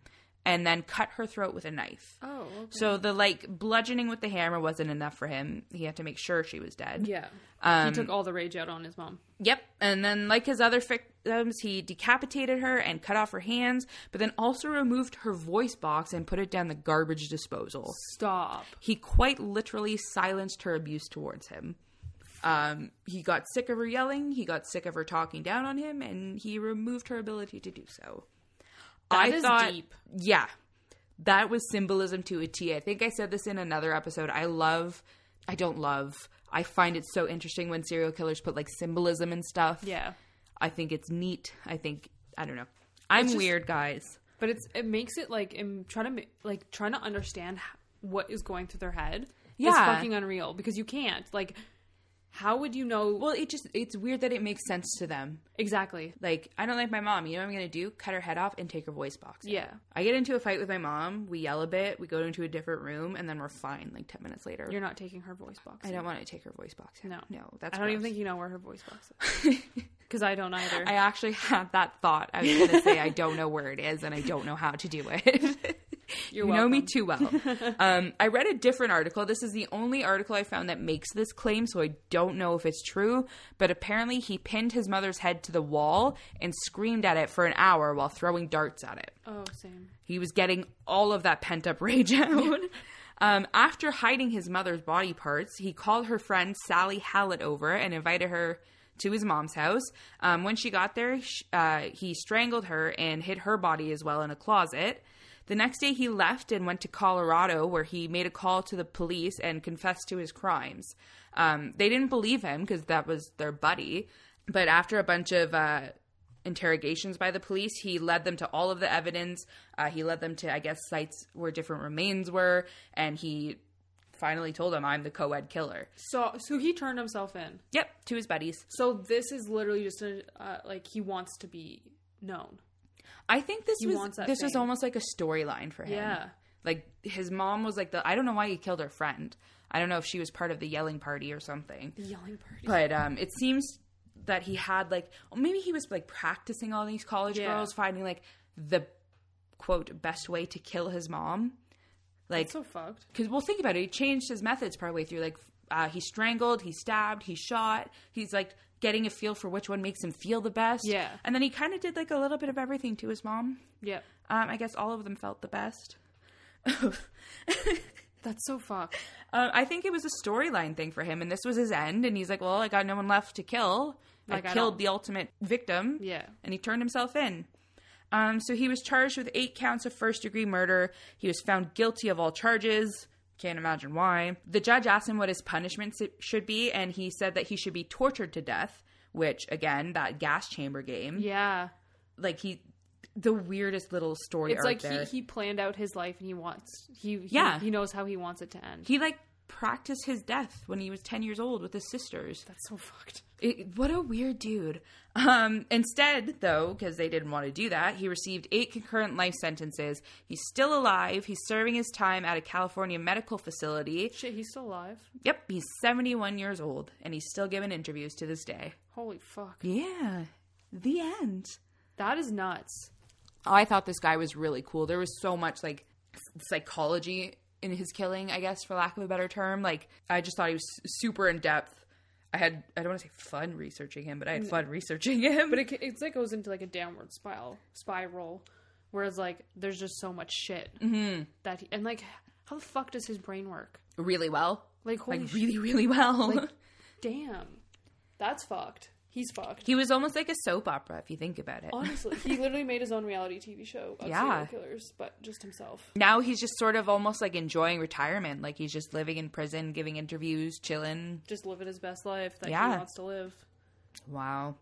and then cut her throat with a knife. oh, okay. So the like bludgeoning with the hammer wasn't enough for him. He had to make sure she was dead. yeah, Um, he took all the rage out on his mom. Yep. And then like his other victims, he decapitated her and cut off her hands, but then also removed her voice box and put it down the garbage disposal. Stop. He quite literally silenced her abuse towards him. Um, he got sick of her yelling, he got sick of her talking down on him, and he removed her ability to do so. That I is thought, deep. yeah, that was symbolism to a T. I think I said this in another episode. I love, I don't love, I find it so interesting when serial killers put like symbolism and stuff. Yeah, I think it's neat. I think, I don't know. I'm just- weird, guys. but it's it makes it like I'm trying to like trying to understand what is going through their head. is Yeah. fucking unreal because you can't like. How would you know Well, it just, it's weird that it makes sense to them. exactly? Like, I don't like my mom. You know what I'm going to do? Cut her head off and take her voice box. Yeah, I get into a fight with my mom. We yell a bit. We go into a different room, and then we're fine. Like ten minutes later, you're not taking her voice box. I don't want to take her voice box. Out. No. no, that's. I don't even think you know where her voice box is because I don't either. I actually had that thought. I was going to say I don't know where it is, and I don't know how to do it. You're you know me too well. um, I read a different article. This is the only article I found that makes this claim, so I don't know if it's true. But apparently, he pinned his mother's head to the wall and screamed at it for an hour while throwing darts at it. Oh, same. He was getting all of that pent up rage out. um, after hiding his mother's body parts, he called her friend Sally Hallett over and invited her to his mom's house. Um, when she got there, sh- uh, he strangled her and hid her body as well in a closet. The next day, he left and went to Colorado, where he made a call to the police and confessed to his crimes. Um, they didn't believe him because that was their buddy. But after a bunch of uh, interrogations by the police, he led them to all of the evidence. Uh, he led them to, I guess, sites where different remains were, and he finally told them, "I'm the co-ed killer." So, so he turned himself in. Yep, to his buddies. So this is literally just a uh, like he wants to be known. I think this He was this was almost like a storyline for him. Yeah. like his mom was like the. I don't know why he killed her friend. I don't know if she was part of the yelling party or something. The yelling party. But um, it seems that he had like maybe he was like practicing all these college Yeah. girls, finding like the quote best way to kill his mom. Like, That's so fucked. because well, think about it. He changed his methods partway through. Like, uh, he strangled, he stabbed, he shot. He's like getting a feel for which one makes him feel the best. Yeah. and then he kind of did like a little bit of everything to his mom. Yeah. Um, I guess all of them felt the best. That's so fucked. Uh, I think it was a storyline thing for him, and this was his end. And he's like, "Well, I got no one left to kill. Like, I I killed don't- the ultimate victim." Yeah. and he turned himself in. Um, so he was charged with eight counts of first degree murder. He was found guilty of all charges. Can't imagine why. The judge asked him what his punishment should be, and he said that he should be tortured to death. Which, again, that gas chamber game, Yeah. like he, the weirdest little story It's like there. he, he planned out his life and he wants he, he Yeah. he knows how he wants it to end. he like practiced his death when he was ten years old with his sisters. That's so fucked. It, what a weird dude. Um, instead, though, because they didn't want to do that, he received eight concurrent life sentences. He's still alive. He's serving his time at a California medical facility. Shit, he's still alive. Yep, he's 71 years old, and he's still giving interviews to this day. Holy fuck. Yeah, the end. That is nuts. I thought this guy was really cool. There was so much like psychology in his killing, I guess, for lack of a better term. Like, I just thought he was super in depth. I had, I don't want to say fun researching him, but I had fun researching him. But it, it's like goes into like a downward spiral spiral. Whereas like there's just so much shit Mm-hmm. that he, and like how the fuck does his brain work? really well. Like holy Like, really, really well. Like- damn. That's fucked. He's fucked. He was almost like a soap opera if you think about it. Honestly, he literally made his own reality TV show of Yeah. serial killers, but just himself. Now he's just sort of almost like enjoying retirement. Like he's just living in prison, giving interviews, chilling. Just living his best life that Yeah. he wants to live. Wow.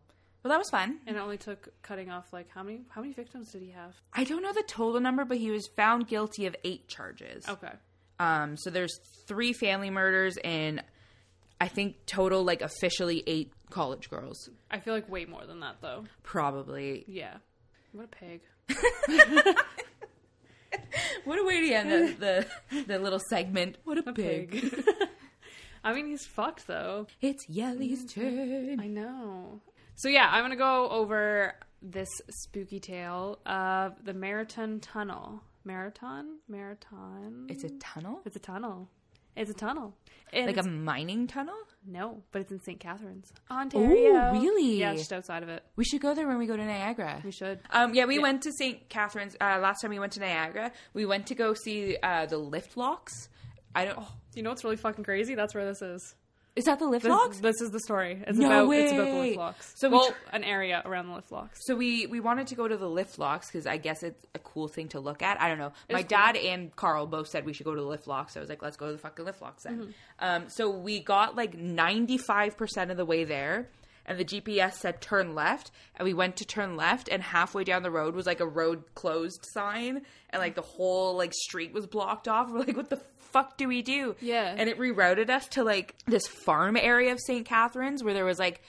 Well, that was fun. And it only took cutting off like how many how many victims did he have? I don't know the total number, but he was found guilty of eight charges. Okay. Um, so there's three family murders and I think total like officially eight college girls. I feel like way more than that though. Probably. Yeah. What a pig. What a way to end the the, the little segment. What a, pig. I mean, he's fucked though. It's Yelly's mm-hmm. turn. I know. So yeah, I'm gonna go over this spooky tale of the Marathon Tunnel. Marathon? Marathon? It's a tunnel? It's a tunnel. It's a tunnel. And Like a mining tunnel? no, but it's in St. Catharines, Ontario. really? Yeah, just outside of it. We should go there when we go to Niagara. We should. Um, yeah, we went to St. Catharines uh, last time we went to Niagara. We went to go see uh, the lift locks. I don't. You know what's really fucking crazy? That's where this is. Is that the lift This, locks? this is the story. It's No about it's about the way. lift locks. So we tr- an area around the lift locks. So we we wanted to go to the lift locks because I guess it's a cool thing to look at. I don't know. My cool. dad and Carl both said we should go to the lift locks. So I was like, let's go to the fucking lift locks then. Um, so we got like ninety five percent of the way there, and the GPS said turn left, and we went to turn left, and halfway down the road was like a road closed sign, and like the whole like street was blocked off. We're like, what the fuck do we do? Yeah. and it rerouted us to like this farm area of St. Catharines where there was like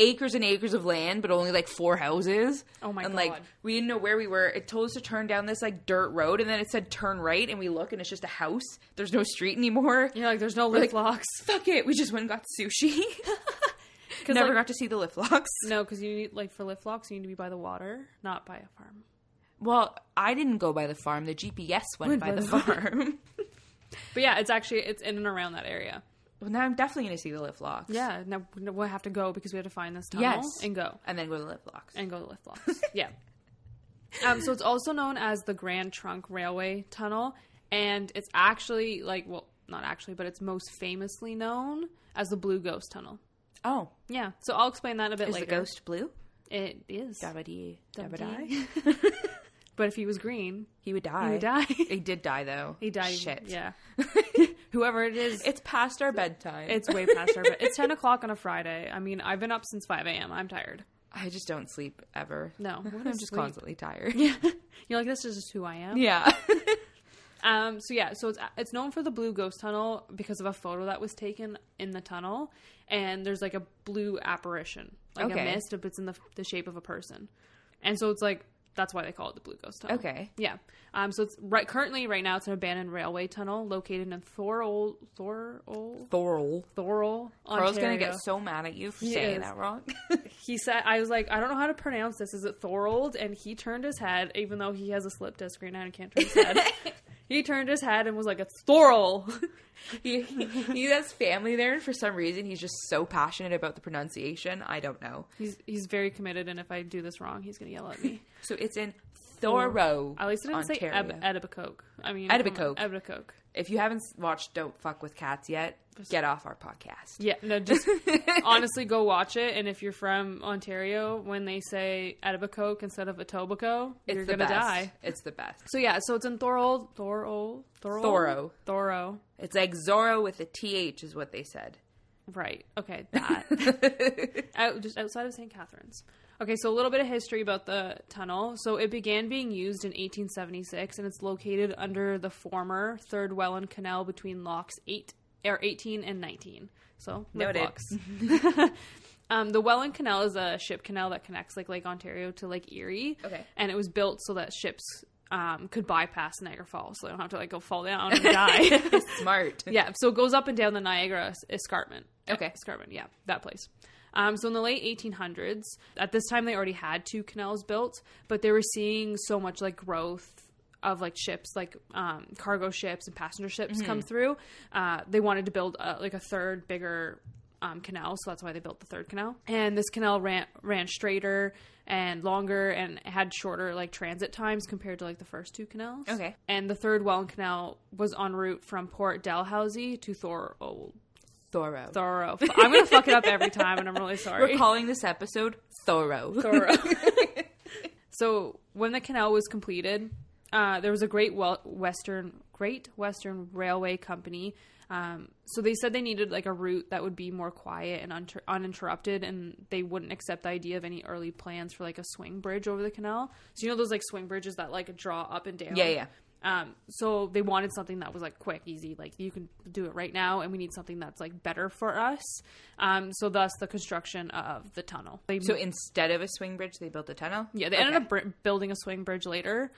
acres and acres of land, but only like four houses. Oh my god. and, like we didn't know where we were. It told us to turn down this like dirt road, and then it said turn right, and we look, and it's just a house. There's no street anymore. You're like, there's no lift like- locks. Fuck it. We just went and got sushi. Never like- got to see the lift locks. No, because you need like for lift locks, you need to be by the water, not by a farm. Well, I didn't go by the farm. The GPS went, Went by, by the the farm. But yeah, it's actually it's in and around that area. well, now I'm definitely going to see the lift locks. Yeah, now we'll have to go because we have to find this tunnel Yes. and go And then go to the lift locks. and go to the lift locks. yeah. Um, so it's also known as the Grand Trunk Railway Tunnel, and it's actually like well, not actually, but it's most famously known as the Blue Ghost Tunnel. Oh, Yeah, so I'll explain that a bit later. is later. the ghost blue? It is, Dabba-dee, dabba-die. but if he was green, He would die. he would die. He did die though. he died. Shit. Yeah. Whoever it is, It's past our bedtime. It's way past our bed. It's 10 o'clock on a Friday. I mean, I've been up since 5 a.m. I'm tired. I just don't sleep ever. No, I'm just sleep. constantly tired. Yeah. You're like, this is just who I am. Yeah. Um, so yeah, so it's it's known for the blue ghost tunnel because of a photo that was taken in the tunnel, and there's like a blue apparition, like Okay. a mist, but it's in the the shape of a person, and so it's like that's why they call it the blue ghost tunnel. okay. Yeah. Um. So it's right currently right now it's an abandoned railway tunnel located in Thorol Thorol Thorol. Thorol. Carl's gonna get so mad at you for He saying is. that wrong. he said i was like i don't know how to pronounce this is it thorold and he turned his head even though he has a slip disc right now and can't turn his head he turned his head and was like it's thorol he, he has family there, and for some reason, he's just so passionate about the pronunciation. I don't know. he's he's very committed and if i do this wrong he's gonna yell at me So it's in Thorough, at least i didn't Ontario. say Eb- edibicoke i mean Edibicoke. um, if you haven't watched Don't Fuck with Cats yet, get off our podcast. yeah no just honestly go watch it and if you're from ontario when they say edibicoke instead of etobicoke It's you're gonna best. die It's the best. so yeah so it's in thorold thorold thorold Thorough. thorough It's like Zorro with a TH, is what they said. Right. Okay. That. Out, just outside of St. Catharines. Okay, so a little bit of history about the tunnel. So it began being used in 1876, and it's located under the former Third Welland Canal between locks eight or 18 and 19. So Noted. um, the Welland Canal is a ship canal that connects like Lake Ontario to Lake Erie. Okay. And it was built so that ships um, could bypass Niagara Falls, so they don't have to like go fall down and die. Smart. Yeah, so it goes up and down the Niagara escarpment. Okay. Escarpment, yeah, that place. Um, so in the late 1800s, at this time they already had two canals built, but they were seeing so much like growth of like ships, like um, cargo ships and passenger ships come through. Uh, they wanted to build uh like a third bigger um, canal, so that's why they built the third canal. And this canal ran ran straighter and longer and had shorter like transit times compared to like the first two canals. Okay. And the third Welland Canal was en route from Port Dalhousie to Thorold. Thorough. Thorough. I'm gonna fuck it up every time, and I'm really sorry. We're calling this episode Thorough. Thorough. so when the canal was completed, uh, there was a Great Western Great Western Railway Company. Um, so they said they needed like a route that would be more quiet and unter- uninterrupted, and they wouldn't accept the idea of any early plans for like a swing bridge over the canal. So you know those like swing bridges that like draw up and down. Yeah, yeah. Um, so they wanted something that was like quick, easy, like you can do it right now, and we need something that's like better for us. Um, so thus the construction of the tunnel. They, So instead of a swing bridge, they built a tunnel? yeah, they ended up br- building a swing bridge later,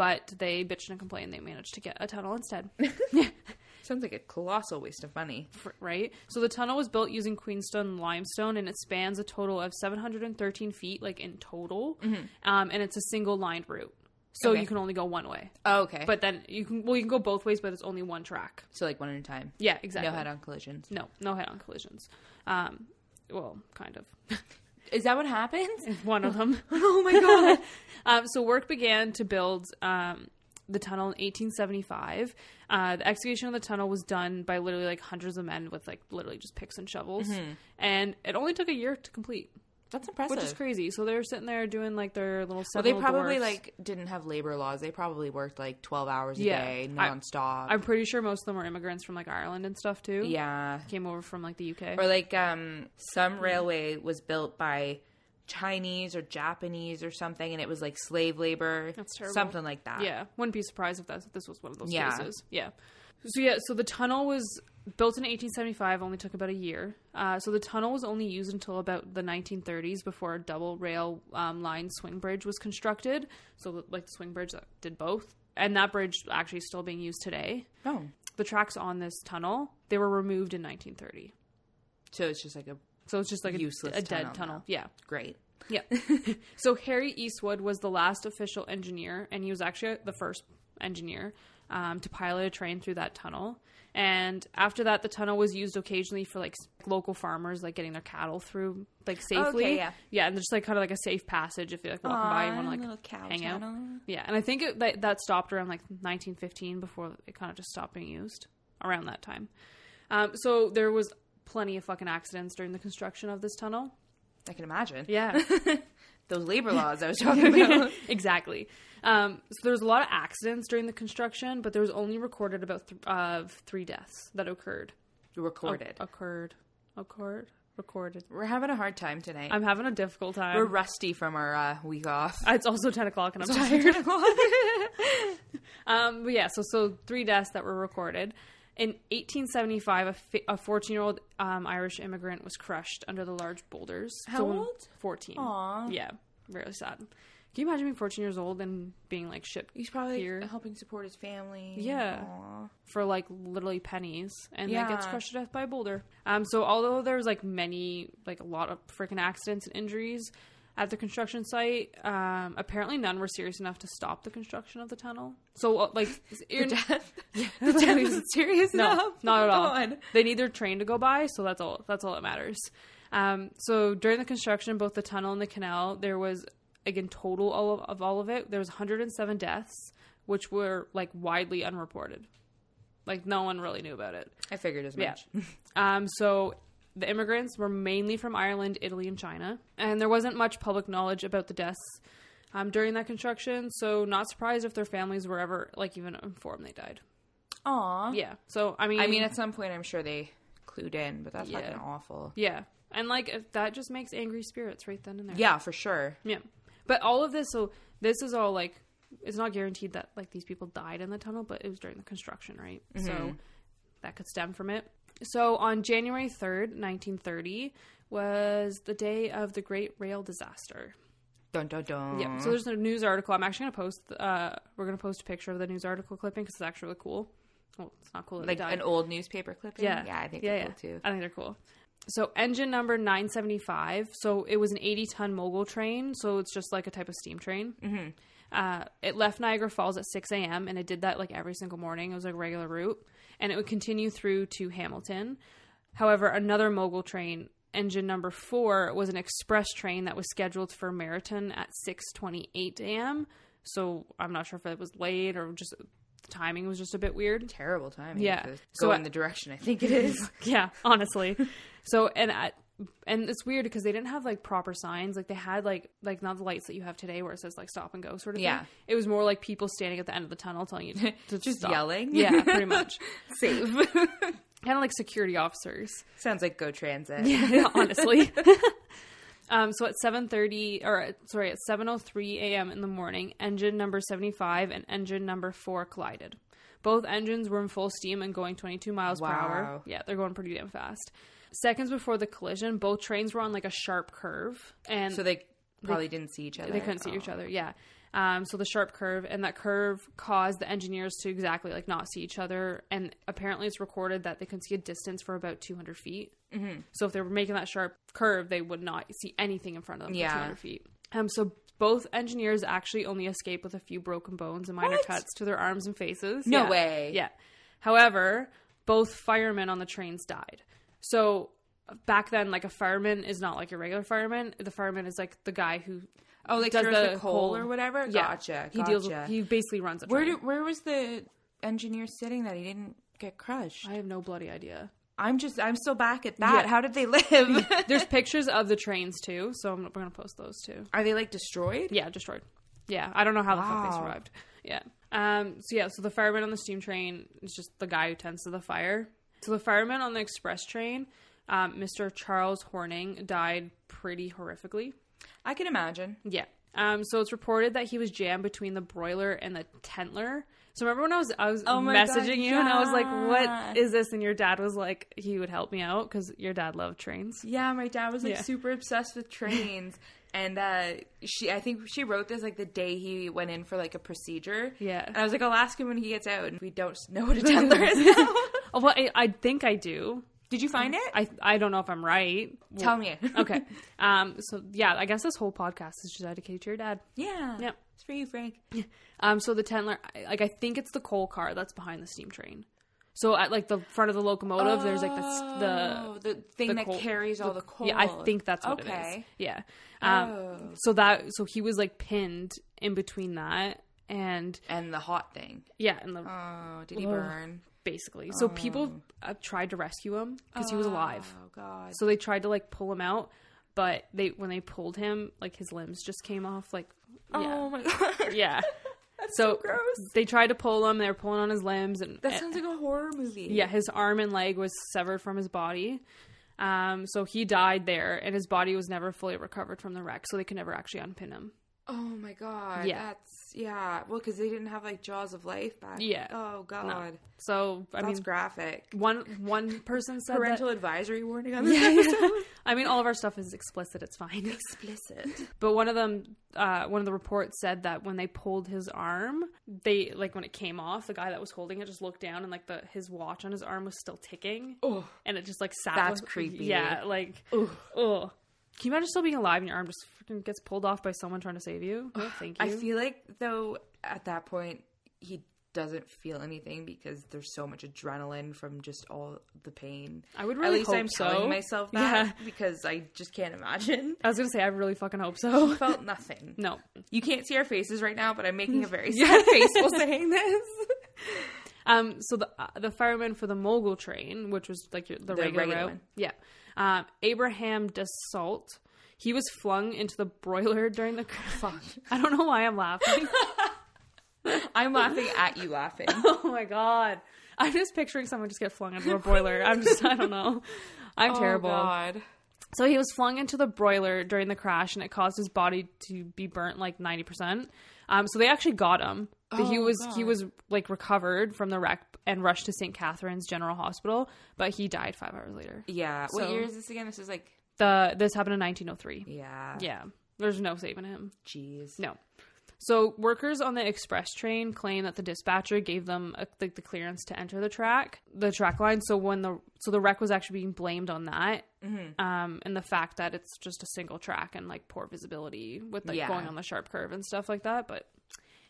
but they bitched and complained. They managed to get a tunnel instead, Sounds like a colossal waste of money. for- right? So the tunnel was built using Queenston limestone, and it spans a total of 713 feet, like in total, um, and it's a single lined route. So Okay. you can only go one way, Oh, okay. but then you can well you can go both ways, but it's only one track. so like one at a time. Yeah, exactly. No head-on collisions. No, no head-on collisions. Um, well, kind of. Is that what happens? One of them. oh my god. um, so work began to build um, the tunnel in 1875. Uh, the excavation of the tunnel was done by literally like hundreds of men with like literally just picks and shovels, and it only took a year to complete, That's impressive. which is crazy. So they were sitting there doing like their little. well, they probably dwarfs. like didn't have labor laws. They probably worked like 12 hours a Yeah. day nonstop. I'm pretty sure most of them were immigrants from like Ireland and stuff too. yeah. came over from like the UK. Or like um some railway was built by Chinese or Japanese or something and it was like slave labor. That's terrible. Something like that. Yeah, wouldn't be surprised if that's, this was one of those Yeah. cases. Yeah. So yeah, so the tunnel was built in 1875, only took about a year. Uh, so the tunnel was only used until about the 1930s before a double rail um, line swing bridge was constructed. So like the swing bridge that did both, and that bridge actually is still being used today. Oh. The tracks on this tunnel they were removed in 1930. So it's just like a So it's just like a, Useless a dead tunnel tunnel. now. Yeah. great. Yeah. so Harry Eastwood was the last official engineer, and he was actually the first engineer um, to pilot a train through that tunnel. And after that, the tunnel was used occasionally for like local farmers, like getting their cattle through like safely. Okay, yeah. yeah, and just like kind of like a safe passage if you're like walking by and want to like hang out. Yeah, and I think it, that that stopped around like 1915 before it kind of just stopped being used around that time. Um, so there was plenty of fucking accidents during the construction of this tunnel. I can imagine. Yeah. Those labor laws I was talking about. exactly. Um, so there was a lot of accidents during the construction, but there was only recorded about th- uh, three deaths that occurred. Recorded. Occurred. Occurred. Recorded. We're having a hard time tonight. I'm having a difficult time. We're rusty from our uh, week off. it's also 10 o'clock and I'm tired. um, but yeah, so so three deaths that were recorded. In 1875, a 14 year old um, Irish immigrant was crushed under the large boulders. How So old? 14. Aw. Yeah, really sad. Can you imagine being 14 years old and being like shit He's probably Here. helping support his family. Yeah. Aw. for like literally pennies and then gets crushed to death by a boulder. Um, so although there's like many, like a lot of freaking accidents and injuries at the construction site, um, apparently none were serious enough to stop the construction of the tunnel. So uh, like, The death. the death isn't serious no, enough. not at all. God. They need their train to go by, so that's all. That's all that matters. Um, so during the construction, both the tunnel and the canal, there was again total all of, of all of it. There was 107 deaths, which were like widely unreported. Like no one really knew about it. I figured as Yeah. much. Um, so the immigrants were mainly from Ireland, Italy, and China, and there wasn't much public knowledge about the deaths um, during that construction. So not surprised if their families were ever like even informed they died. Aw. Yeah. So I mean, I mean, at some point, I'm sure they clued in, but that's Yeah. fucking awful. yeah, and like if that just makes angry spirits right then and there. Yeah, for sure. Yeah. But all of this, so this is all like, it's not guaranteed that like these people died in the tunnel, but it was during the construction, right? So that could stem from it. So on January 3rd, 1930, was the day of the Great Rail Disaster. Dun dun dun. Yeah. So there's a news article. I'm actually going to post, uh, we're going to post a picture of the news article clipping because it's actually really cool. Well, it's not cool. like an old newspaper clipping. Yeah. yeah, I think yeah, they're yeah. cool too. I think they're cool. So engine number 975. So it was an 80 ton mogul train. So it's just like a type of steam train. Mm-hmm. Uh, it left Niagara Falls at 6 a.m. and it did that like every single morning. It was like a regular route, and it would continue through to Hamilton. However, another mogul train, engine number four, was an express train that was scheduled for Merritton at 6:28 a.m. So I'm not sure if it was late or just the timing was just a bit weird. Terrible timing. Yeah. So in the direction I think it is. yeah, honestly. So and I, and it's weird because they didn't have like proper signs. Like they had like like not the lights that you have today where it says like stop and go sort of Yeah. thing. It was more like people standing at the end of the tunnel telling you to, to Just stop. yelling? Yeah, pretty much. Save. kind of like security officers. Sounds like Go Transit. Yeah, honestly. um, so at 7.30, or sorry, at 7.03 a.m. in the morning, engine number 75 and engine number 4 collided. Both engines were in full steam and going 22 miles per hour. Yeah, they're going pretty damn fast. Seconds before the collision, both trains were on like a sharp curve. And So they probably didn't see each other. they couldn't see Oh. each other. Yeah. Um, so the sharp curve and that curve caused the engineers to exactly like not see each other. And apparently, it's recorded that they couldn't see a distance for about 200 feet. Mm-hmm. So if they were making that sharp curve, they would not see anything in front of them Yeah. for 200 feet. Um, so both engineers actually only escaped with a few broken bones and minor What? cuts to their arms and faces. No Yeah. way. Yeah. However, both firemen on the trains died. So back then, like a fireman is not like a regular fireman. The fireman is like the guy who Oh, like does throws the, the coal, coal- or whatever. yeah, Gotcha. he deals with he basically runs a Where train. do, where was the engineer sitting that he didn't get crushed? I have no bloody idea. I'm just I'm still back at that. Yeah. How did they live? There's pictures of the trains too, so I'm, we're gonna post those too. Are they like destroyed? Yeah, destroyed. Yeah, I don't know how the fuck they survived. Yeah. Um. So yeah. So the fireman on the steam train is just the guy who tends to the fire. So the fireman on the express train, um, Mr. Charles Horning, died pretty horrifically. I can imagine. Yeah. Um, so it's reported that he was jammed between the broiler and the tentler. So remember when I was I was Oh messaging God, you and I was like, "What is this?" And your dad was like, he would help me out because your dad loved trains. Yeah, my dad was like Yeah. super obsessed with trains. And uh, she, I think she wrote this like the day he went in for like a procedure. Yeah. And I was like, I'll ask him when he gets out. And we don't know what a tendler is now. Oh, well, I, I think I do. Did you find it? I I don't know if I'm right. Tell me. okay. Um. So yeah, I guess this whole podcast is just dedicated to your dad. Yeah. Yep. It's for you, Frank. Um. So the Tentler, I- like I think it's the coal car that's behind the steam train. So at like the front of the locomotive, there's like the Oh, the the thing the that coal- carries all the coal. Yeah, I think that's what it Okay. is. Yeah. Um, Oh. So that so he was like pinned in between that and And the hot thing. yeah, and the Oh, did he Ugh. burn? Basically. So people uh, tried to rescue him because he was alive. Oh God. So they tried to like pull him out, but they when they pulled him, like his limbs just came off. Like yeah, Oh my God. yeah. That's So, so, gross. they tried to pull him. They were pulling on his limbs, and That sounds like a horror movie. yeah, his arm and leg was severed from his body. Um, so he died there, and his body was never fully recovered from the wreck, so they could never actually unpin him. Oh my God. Yeah. That's yeah. Well, because they didn't have like Jaws of Life back. Yeah. Oh God. No. So I That's mean, graphic. one one person said Parental that. advisory warning on this yeah. I mean, all of our stuff is explicit. It's fine. Explicit. But one of them, uh, one of the reports said that when they pulled his arm, they like when it came off, the guy that was holding it just looked down and like the his watch on his arm was still ticking, Oh. and it just like sat. That's with- creepy. Yeah, like oh. Can you imagine still being alive and your arm just freaking gets pulled off by someone trying to save you? No, thank you. I feel like though at that point he doesn't feel anything because there's so much adrenaline from just all the pain. I would At really least hope I'm so. telling myself that Yeah. because I just can't imagine. I was gonna say I really fucking hope so. Felt nothing. No, You can't see our faces right now, but I'm making a very sad face while saying this. Um, so the uh, the fireman for the mogul train, which was like your, the, regular, regular route, one. yeah, um, Abraham Dassault, he was flung into the broiler during the. Fuck, I don't know why I'm laughing. I'm laughing at you laughing. oh my god, I'm just picturing someone just get flung into a broiler. I'm just, I don't know, I'm terrible. Oh, God. So he was flung into the broiler during the crash, and it caused his body to be burnt like ninety percent. Um, so they actually got him. But he Oh, was he was like recovered from the wreck and rushed to St. Catharines General Hospital, but he died five hours later. Yeah. what year is this again? This is like The this happened in 1903. yeah. Yeah, there's no saving him. Jeez. No. So workers on the express train claim that the dispatcher gave them a, the, the clearance to enter the track, the track line. So when the so the wreck was actually being blamed on that, Mm-hmm. um, and the fact that it's just a single track and like poor visibility with like Yeah. going on the sharp curve and stuff like that. But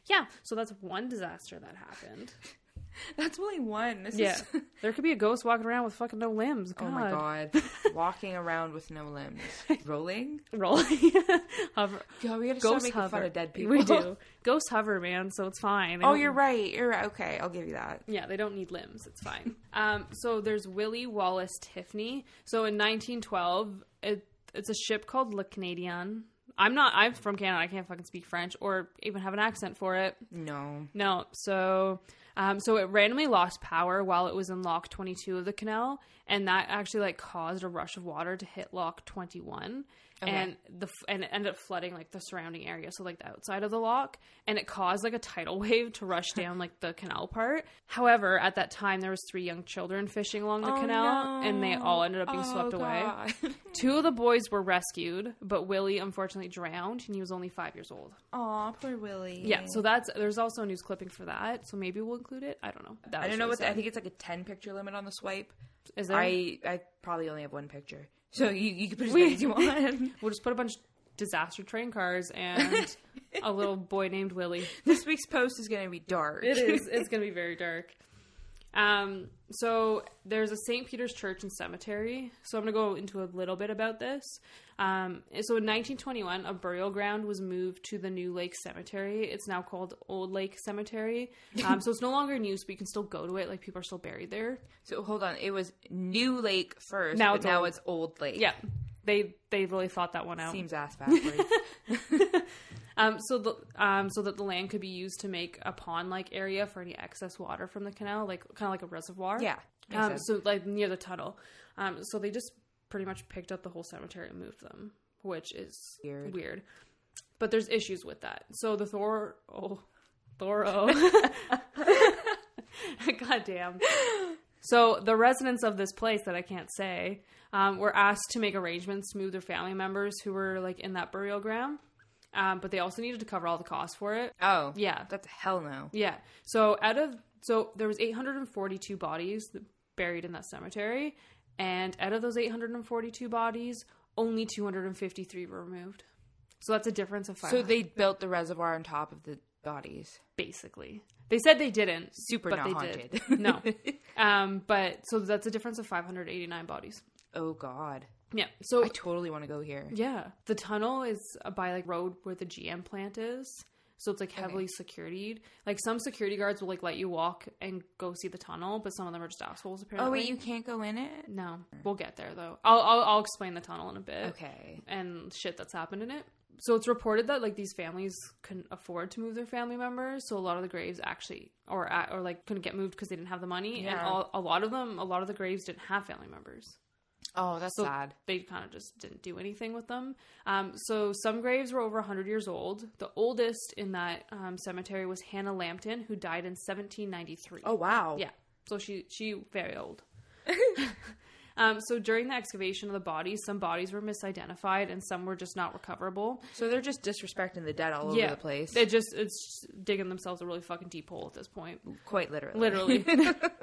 yeah, so that's one disaster that happened. That's only one. This Yeah, is there could be a ghost walking around with fucking no limbs. Oh my god. Walking around with no limbs. Rolling? rolling. hover. God, we gotta Ghost making hover. fun of dead people. We do. Ghosts hover, man, so it's fine. They Oh, you're right. You're right. Okay, I'll give you that. Yeah, they don't need limbs. It's fine. um, so there's Willie Wallace Tiffany. So in 1912, it, it's a ship called Le Canadien. I'm not. I'm from Canada. I can't fucking speak French or even have an accent for it. No. No. So, um, so it randomly lost power while it was in Lock 22 of the canal, and that actually like caused a rush of water to hit Lock 21. Okay. And the and it ended up flooding like the surrounding area, so like the outside of the lock, and it caused like a tidal wave to rush down like the canal part. However, at that time there was three young children fishing along the Oh, canal, and they all ended up being Oh, swept away. Two of the boys were rescued, but Willie unfortunately drowned, and he was only five years old. Aw, poor Willie. Yeah, so that's there's also a news clipping for that. So maybe we'll include it. I don't know. That I don't know really what the, I think it's like a 10 picture limit on the swipe. is there. I I probably only have one picture. So you, you can put as We- many as you want. We'll just put a bunch of disaster train cars and a little boy named Willie. this week's post is going to be dark. It is. It's gonna be very dark. Um. So there's a St. Peter's Church and Cemetery. So I'm gonna go into a little bit about this. Um. So in 1921, a burial ground was moved to the New Lake Cemetery. It's now called Old Lake Cemetery. Um. so it's no longer in use, but you can still go to it. Like people are still buried there. So hold on. It was New Lake first. Now but it's now Old. it's Old Lake. Yeah. They they really thought that one out. Seems ass backwards. Um, so the um, so that the land could be used to make a pond like area for any excess water from the canal, like kind of like a reservoir. yeah. Um, so like near the tunnel. Um, so they just pretty much picked up the whole cemetery and moved them, which is Weird. Weird. But there's issues with that. So the Thor oh Thoro. God damn. So the residents of this place that I can't say um, were asked to make arrangements to move their family members who were like in that burial ground. Um, but they also needed to cover all the costs for it. oh. Yeah, That's hell no. yeah. So out of so there was 842 bodies buried in that cemetery, and out of those 842 bodies, only 253 were removed. So that's a difference of five. So they built the reservoir on top of the bodies. basically they said they didn't, Super but not they haunted. did. No, um, but so that's a difference of 589 bodies. oh God. Yeah. So I totally want to go here. yeah, the tunnel is by like road where the GM plant is. So it's like heavily securityed. Like some security guards will like let you walk and go see the tunnel, but some of them are just assholes apparently. Oh wait, you can't go in it. No, we'll get there though. I'll, I'll I'll explain the tunnel in a bit Okay. and shit that's happened in it. So it's reported that like these families couldn't afford to move their family members, so a lot of the graves actually or or like couldn't get moved because they didn't have the money, and Yeah. all, a lot of them, a lot of the graves didn't have family members. Oh, that's So sad. they kind of just didn't do anything with them. Um, so some graves were over 100 years old. The oldest in that um, cemetery was Hannah Lampton, who died in 1793. Oh wow. Yeah. So she she very old. um, so during the excavation of the bodies, some bodies were misidentified and some were just not recoverable. So they're just disrespecting the dead all yeah, over the place. They just it's just digging themselves a really fucking deep hole at this point, Quite literally. literally.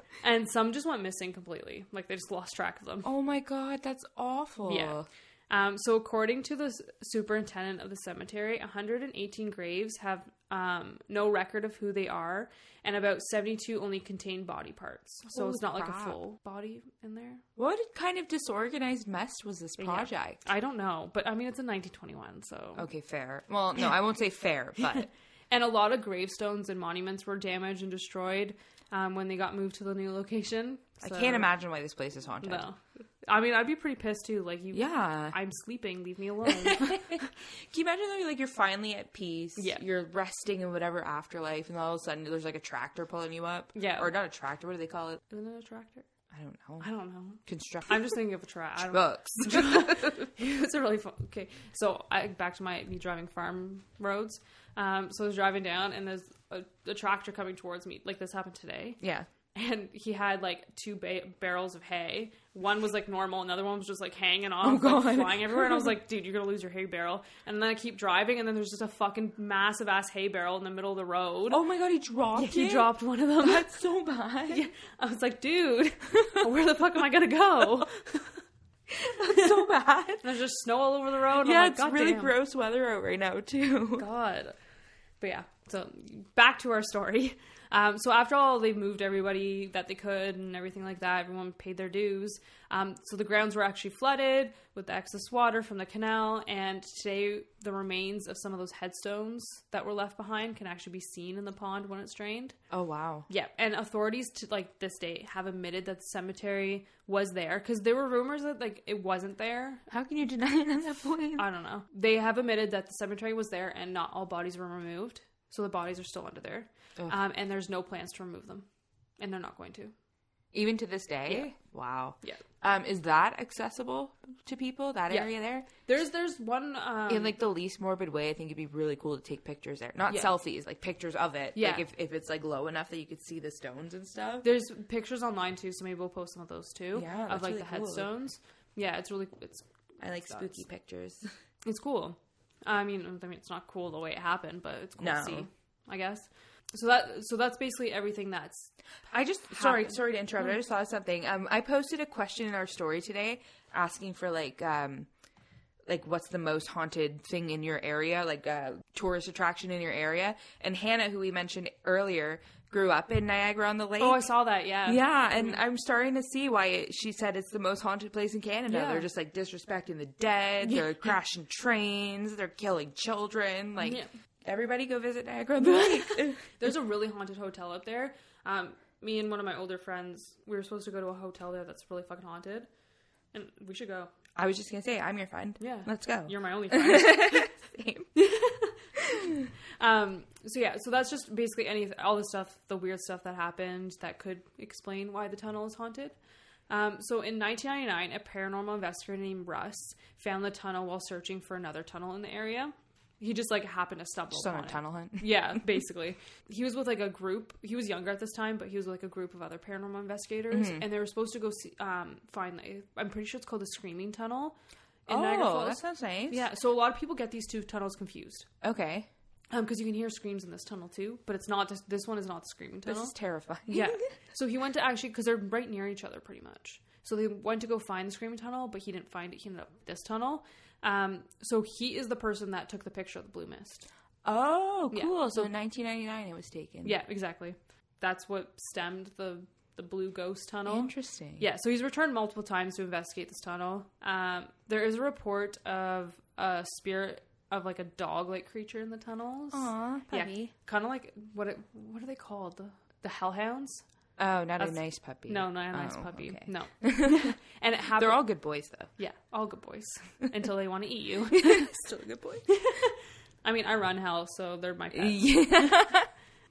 and some just went missing completely. Like they just lost track of them. oh my God, that's awful. Yeah. Um, so, according to the superintendent of the cemetery, 118 graves have um, no record of who they are, and about 72 only contain body parts. So, Holy it's not like a full body in there. What kind of disorganized mess was this project? I don't know, but I mean, it's in 1921, so. Okay, fair. Well, no, I won't say fair, but And a lot of gravestones and monuments were damaged and destroyed um, when they got moved to the new location. I can't imagine why this place is haunted. No. I mean, I'd be pretty pissed too. Like, you. Yeah. I'm sleeping. Leave me alone. Can you imagine though, like you're finally at peace? Yeah. You're resting in whatever afterlife, and all of a sudden there's like a tractor pulling you up. Yeah. Or not a tractor. What do they call it? Isn't it a tractor? I don't know. I don't know. Construction. I'm just thinking of a track. Don't Books. it's a really fun. Okay, so I back to my me driving farm roads. Um, so I was driving down, and there's a, a tractor coming towards me. Like this happened today, yeah. And he had like two ba- barrels of hay. One was like normal, another one was just like hanging off, Oh, like, flying everywhere. And I was like, dude, you're gonna lose your hay barrel. And then I keep driving, and then there's just a fucking massive ass hay barrel in the middle of the road. Oh my god, he dropped he it? dropped one of them. That's so bad. Yeah. I was like, dude, where the fuck am I gonna go? That's so bad. There's just snow all over the road. yeah, like, it's "God really damn." gross weather out right now too. God. But yeah, so back to our story. Um, so after all, they've moved everybody that they could and everything like that. Everyone paid their dues. Um, so the grounds were actually flooded with the excess water from the canal, and today the remains of some of those headstones that were left behind can actually be seen in the pond when it's drained. Oh wow. Yeah, and authorities to like this day have admitted that the cemetery was there because there were rumors that like it wasn't there. How can you deny it at that point? I don't know. They have admitted that the cemetery was there and not all bodies were removed, so the bodies are still under there, um, and there's no plans to remove them, and they're not going to. Even to this day. Yeah. Wow. Yeah. Um, is that accessible to people? That Yeah. area there? There's there's one um, in like the least morbid way, I think it'd be really cool to take pictures there. Not Yeah. selfies, like pictures of it. Yeah. Like if, if it's like low enough that you could see the stones and stuff. there's pictures online too, so maybe we'll post some of those too Yeah, of that's like really the cool. headstones. Yeah, it's really it's I like spooky pictures. It's cool. I mean, I mean, it's not cool the way it happened, but it's cool No. to see. I guess. So that so that's basically everything that's I just sorry, sorry to interrupt. I just thought of something. Um, I posted a question in our story today asking for like um, like what's the most haunted thing in your area, like a tourist attraction in your area. And Hannah, who we mentioned earlier, grew up in Niagara on the Lake. Oh, I saw that. Yeah. Yeah, and I'm starting to see why it, she said it's the most haunted place in Canada. Yeah. They're just like disrespecting the dead. They're crashing trains. They're killing children. Like Yeah. everybody, go visit Niagara on the Lake. There's a really haunted hotel up there. Um, me and one of my older friends, we were supposed to go to a hotel there that's really fucking haunted, and we should go. I was just gonna say, I'm your friend. Yeah. let's go. You're my only friend. Same. um, so yeah, so that's just basically any all the stuff, the weird stuff that happened that could explain why the tunnel is haunted. Um, so in 1999, a paranormal investigator named Russ found the tunnel while searching for another tunnel in the area. He just like happened to stumble Just on a it. tunnel hunt. Yeah, basically. he was with like a group. He was younger at this time, but he was with like a group of other paranormal investigators, Mm-hmm. and they were supposed to go see, um, find. Like, I'm pretty sure it's called the Screaming Tunnel in oh, Niagara Falls. that sounds nice. Yeah, so a lot of people get these two tunnels confused Okay. Because you can hear screams in this tunnel too, but it's not. Just, this one is not the Screaming This Tunnel. is terrifying. yeah. So he went to actually because they're right near each other pretty much. So they went to go find the Screaming Tunnel, but he didn't find it. He ended up this tunnel. Um, so he is the person that took the picture of the blue mist. Oh, Yeah. cool. So in 1999 it was taken. Yeah, exactly. That's what stemmed the the blue ghost tunnel. Interesting. Yeah, so he's returned multiple times to investigate this tunnel. Um, there is a report of a spirit of like a dog-like creature in the tunnels. Aw, yeah, puppy. kind of like what it, what are they called? The the hellhounds? Oh, not a nice puppy. No, not a nice Oh, puppy. okay. No, and it happened. They're all good boys, though. yeah, all good boys until they want to eat you. Still a good boy. I mean, I run hell, so they're my pets. yeah.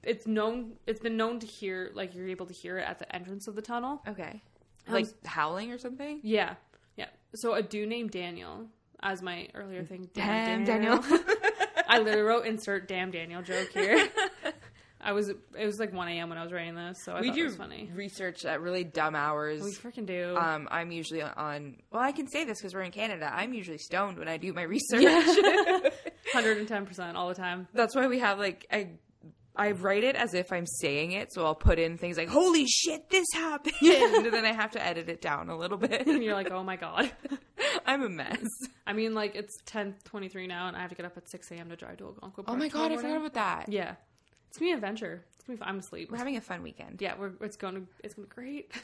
It's known. It's been known to hear like you're able to hear it at the entrance of the tunnel. Okay. Um, Like howling or something? Yeah, yeah. So a dude named Daniel, as my earlier thing. Damn, Daniel. I literally wrote insert damn Daniel joke here. I was it was like 1 a.m. when I was writing this, so I we thought do it was funny. research at really dumb hours. We freaking do. Um, I'm usually on. Well, I can say this because we're in Canada. I'm usually stoned when I do my research. 110 percent all the time. That's why we have like I. I write it as if I'm saying it, so I'll put in things like "Holy shit, this happened," and then I have to edit it down a little bit. And you're like, oh my god. I'm a mess. I mean, like it's 10:23 now, and I have to get up at 6 a.m. to drive to Algonquin. Park Oh my god, I forgot about that. Yeah, it's gonna be an adventure. It's gonna be. Fun. I'm asleep. We're having a fun weekend. yeah, we're it's going to it's to be great.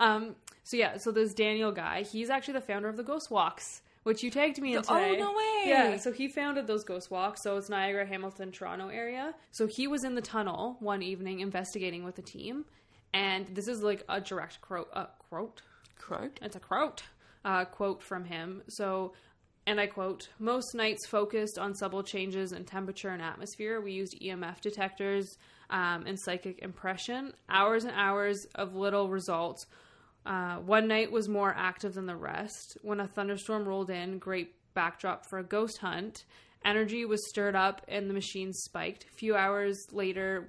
Um, so yeah, so this Daniel guy, he's actually the founder of the Ghost Walks, which you tagged me in Oh, today. no way. Yeah, so he founded those Ghost Walks. So it's Niagara, Hamilton, Toronto area. So he was in the tunnel one evening investigating with a team, and this is like a direct quote. Uh, quote. Croak. It's a quote. Uh, quote from him. So. And I quote, most nights focused on subtle changes in temperature and atmosphere. We used EMF detectors um, and psychic impression. Hours and hours of little results. Uh, one night was more active than the rest. When a thunderstorm rolled in, great backdrop for a ghost hunt. Energy was stirred up and the machine spiked. A few hours later,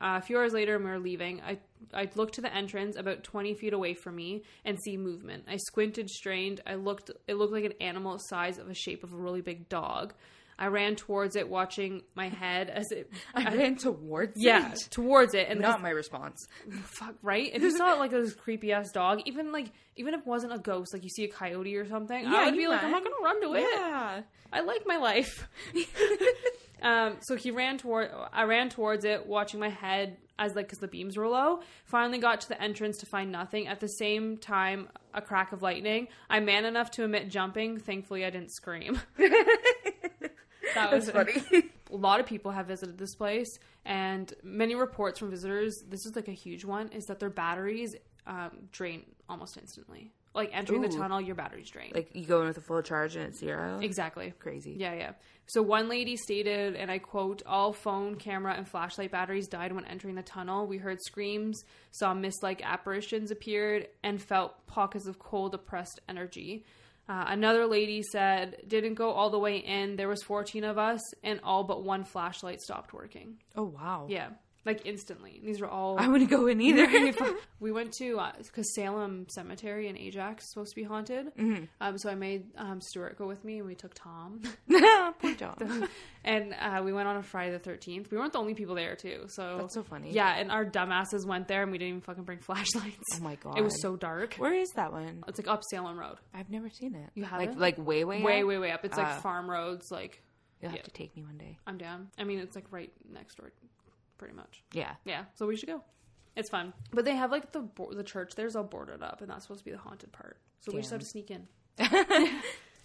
uh, a few hours later, when we were leaving, I I looked to the entrance about twenty feet away from me and see movement. I squinted, strained. I looked. It looked like an animal size of a shape of a really big dog. I ran towards it, watching my head as it. I ran towards yeah, it. towards it, and Not my response. fuck right if you saw like this creepy ass dog even like even if it wasn't a ghost like you see a coyote or something i Yeah, would be you like i'm not gonna run to it Yeah. i like my life um so he ran toward i ran towards it watching my head as like because the beams were low. Finally got to the entrance to find nothing. At the same time, a crack of lightning. I'm man enough to admit jumping. Thankfully, I didn't scream. that was funny. a lot of people have visited this place and many reports from visitors this is like a huge one is that their batteries um, drain almost instantly. Like entering the tunnel your batteries drain. Like you go in with a full charge and it's zero. exactly. Crazy. yeah yeah. So one lady stated and i quote all phone camera and flashlight batteries died when entering the tunnel. We heard screams saw mist-like apparitions appeared and felt pockets of cold oppressed energy uh, another lady said didn't go all the way in. There was 14 of us and all but one flashlight stopped working. Oh wow. yeah like instantly these were all I wouldn't go in either. we went to because Salem Cemetery in Ajax is supposed to be haunted. Mm-hmm. Um, so I made um, Stuart go with me, and we took Tom, Poor John. and uh, we went on a Friday the Thirteenth. We weren't the only people there too, so That's so funny. Yeah, and our dumbasses went there, and we didn't even fucking bring flashlights. Oh my god. It was so dark. Where is that one? It's like up Salem Road, I've never seen it. You haven't? like way way way up? way way up. It's Ah. like farm roads. Like You'll have yeah. to take me one day. I'm down. I mean, it's like right next door, pretty much. Yeah. Yeah, so we should go. It's fun, but they have like the the church there's all boarded up, and that's supposed to be the haunted part. So we just have to sneak in.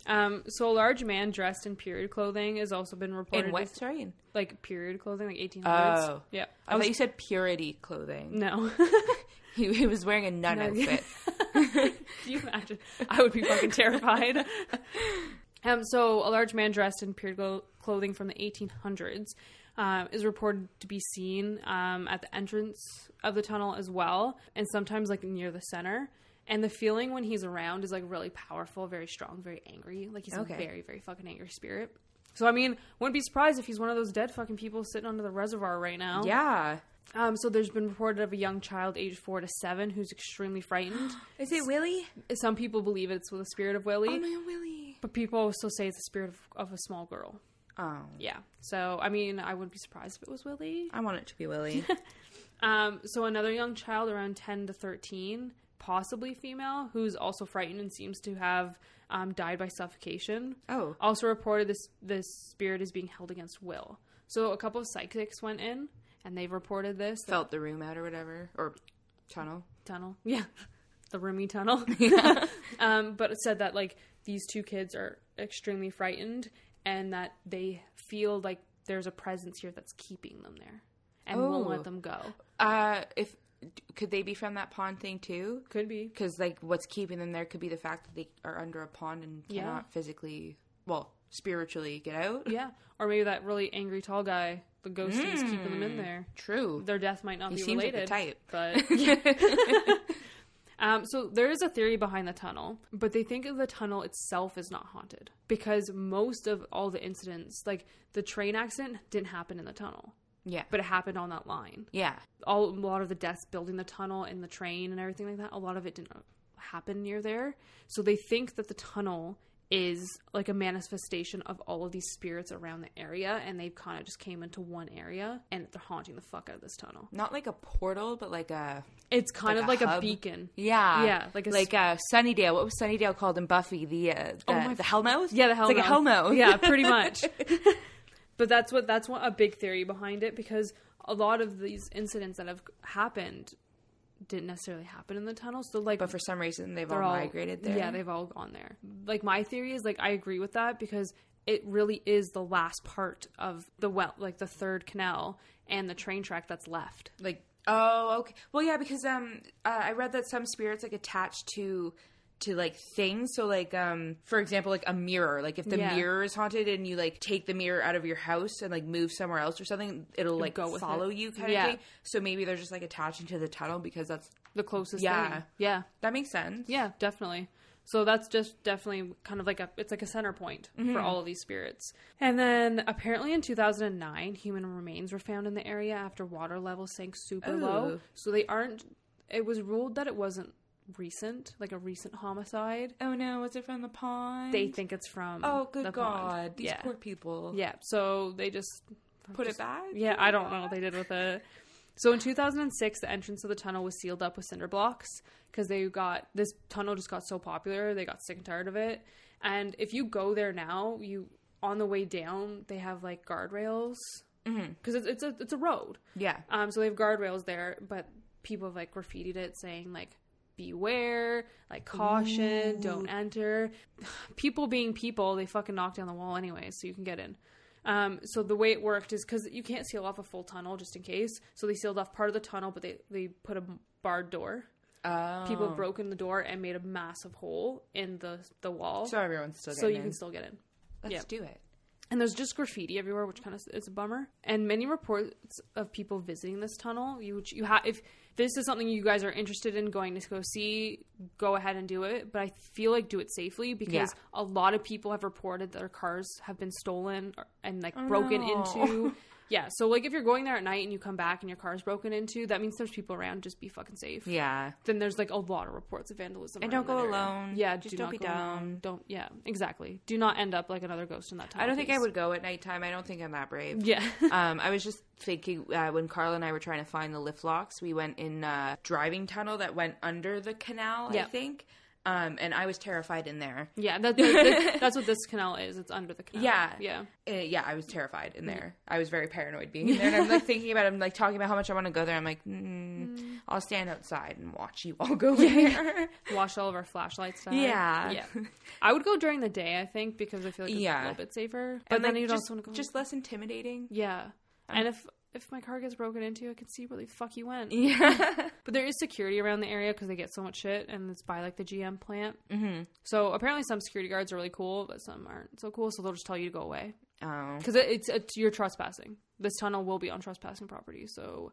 um, so a large man dressed in period clothing has also been reported In what? as- Sorry. In- like period clothing, like 1800s. Oh. yeah. I was thought you said purity clothing. no. He, he was wearing a nun No. outfit. Can you imagine? I would be fucking terrified. um, so a large man dressed in period clothing from the 1800s um, is reported to be seen um, at the entrance of the tunnel as well, and sometimes like near the center. And the feeling when he's around is like really powerful, very strong, very angry. Like he's Okay. a very, very fucking angry spirit. So I mean, wouldn't be surprised if he's one of those dead fucking people sitting under the reservoir right now. Yeah. Um, so there's been reported of a young child aged four to seven who's extremely frightened. Is it Willie? Some people believe it's with the spirit of Willie, Oh no, Willie. but people also say it's the spirit of, of a small girl. Oh. Yeah. So I mean, I wouldn't be surprised if it was Willie. I want it to be Willie. Um, so another young child around ten to thirteen, possibly female, who's also frightened and seems to have um, died by suffocation. oh. Also reported this this spirit is being held against will. So a couple of psychics went in and they've reported this. Felt the room out or whatever. Or tunnel. tunnel. Yeah. The roomy tunnel. um, but it said that like these two kids are extremely frightened and that they feel like there's a presence here that's keeping them there and won't Oh. let them go. Uh, if could they be from that pond thing too? Could be. Because like, what's keeping them there could be the fact that they are under a pond and Yeah. cannot physically, well, spiritually get out. Yeah. Or maybe that really angry tall guy, the ghost, is keeping them in there. True. Their death might not He be seems like the related. type. But Um, so there is a theory behind the tunnel, but they think of the tunnel itself is not haunted because most of all the incidents, like the train accident, didn't happen in the tunnel, Yeah. but it happened on that line. yeah. All a lot of the deaths building the tunnel and the train and everything like that, a lot of it didn't happen near there. So they think that the tunnel is like a manifestation of all of these spirits around the area, and they've kind of just came into one area and they're haunting the fuck out of this tunnel. Not like a portal, but like a It's kind Like of a like a beacon. yeah, Yeah, like a like uh, Sunnydale. What was Sunnydale called in Buffy? The uh, the, Oh my the Hellmouth. Yeah, the It's hell like a Hellmouth. Yeah, pretty much. but that's what that's what a big theory behind it because a lot of these incidents that have happened didn't necessarily happen in the tunnel. So like but for some reason they've all, all migrated there. Yeah, they've all gone there. Like my theory is like I agree with that because it really is the last part of the well, like the third canal and the train track that's left. like oh okay well yeah because um uh, i read that some spirits like attached to to like things so like um for example like a mirror like if the Yeah. mirror is haunted and you like take the mirror out of your house and like move somewhere else or something it'll like go follow it. you kind Yeah. of thing so maybe they're just like attaching to the tunnel because that's The closest Yeah. thing. Yeah. that makes sense Yeah, definitely. So that's just definitely kind of like a it's like a center point Mm-hmm. for all of these spirits. And then apparently in 2009, human remains were found in the area after water levels sank super low. So they aren't. It was ruled that it wasn't recent, like a recent homicide. oh no was it from the pond They think it's from. oh good the god pond. these yeah. poor people Yeah. So they just put just- it back Yeah, I don't know what they did with it. So in 2006, the entrance of the tunnel was sealed up with cinder blocks because they got this tunnel just got so popular. They got sick and tired of it. And if you go there now, you on the way down, they have like guardrails because it's, it's a it's a road. Yeah. Um, so they have guardrails there, but people have like graffitied it saying like beware, like caution, don't enter. People being people, they fucking knock down the wall anyway, so you can get in. Um, so the way it worked is because you can't seal off a full tunnel just in case. So they sealed off part of the tunnel, but they they put a barred door. Oh. People have broken the door and made a massive hole in the the wall, So everyone's still so you in. can still get in. Let's yeah. do it. And there's just graffiti everywhere, which kind of is a bummer. And many reports of people visiting this tunnel. You you have if this is something you guys are interested in going to go see, go ahead and do it. But I feel like do it safely because Yeah. a lot of people have reported that their cars have been stolen and like oh, broken no. into. Yeah, so like if you're going there at night and you come back and your car's broken into, that means there's people around. Just be fucking safe. Yeah. Then there's like a lot of reports of vandalism. And don't go alone. Yeah, Just do don't be dumb. Don't. Yeah, exactly. Do not end up like another ghost in that time. I don't think. I would go at nighttime. I don't think I'm that brave. Yeah. um, I was just thinking uh, when Carla and I were trying to find the lift locks, we went in a driving tunnel that went under the canal, I Yeah. think. Um, and I was terrified in there. Yeah, that, that- that's what this canal is. It's under the canal. Yeah. Yeah. Uh, yeah, I was terrified in there. I was very paranoid being in there. And I'm like thinking about it. I'm like talking about how much I want to go there. I'm like, mm, I'll stand outside and watch you all go in there. Wash all of our flashlights. Yeah. Yeah. I would go during the day, I think, because I feel like it's Yeah. a little bit safer. But and then like, you'd just, also want to go. just less intimidating. yeah. And if if my car gets broken into, I can see where the fuck you went. Yeah. But there is security around the area because they get so much shit, and it's by like the GM plant. Mm-hmm. So apparently, some security guards are really cool, but some aren't so cool. So they'll just tell you to go away oh. because it, it's, it's you're trespassing. This tunnel will be on trespassing property, so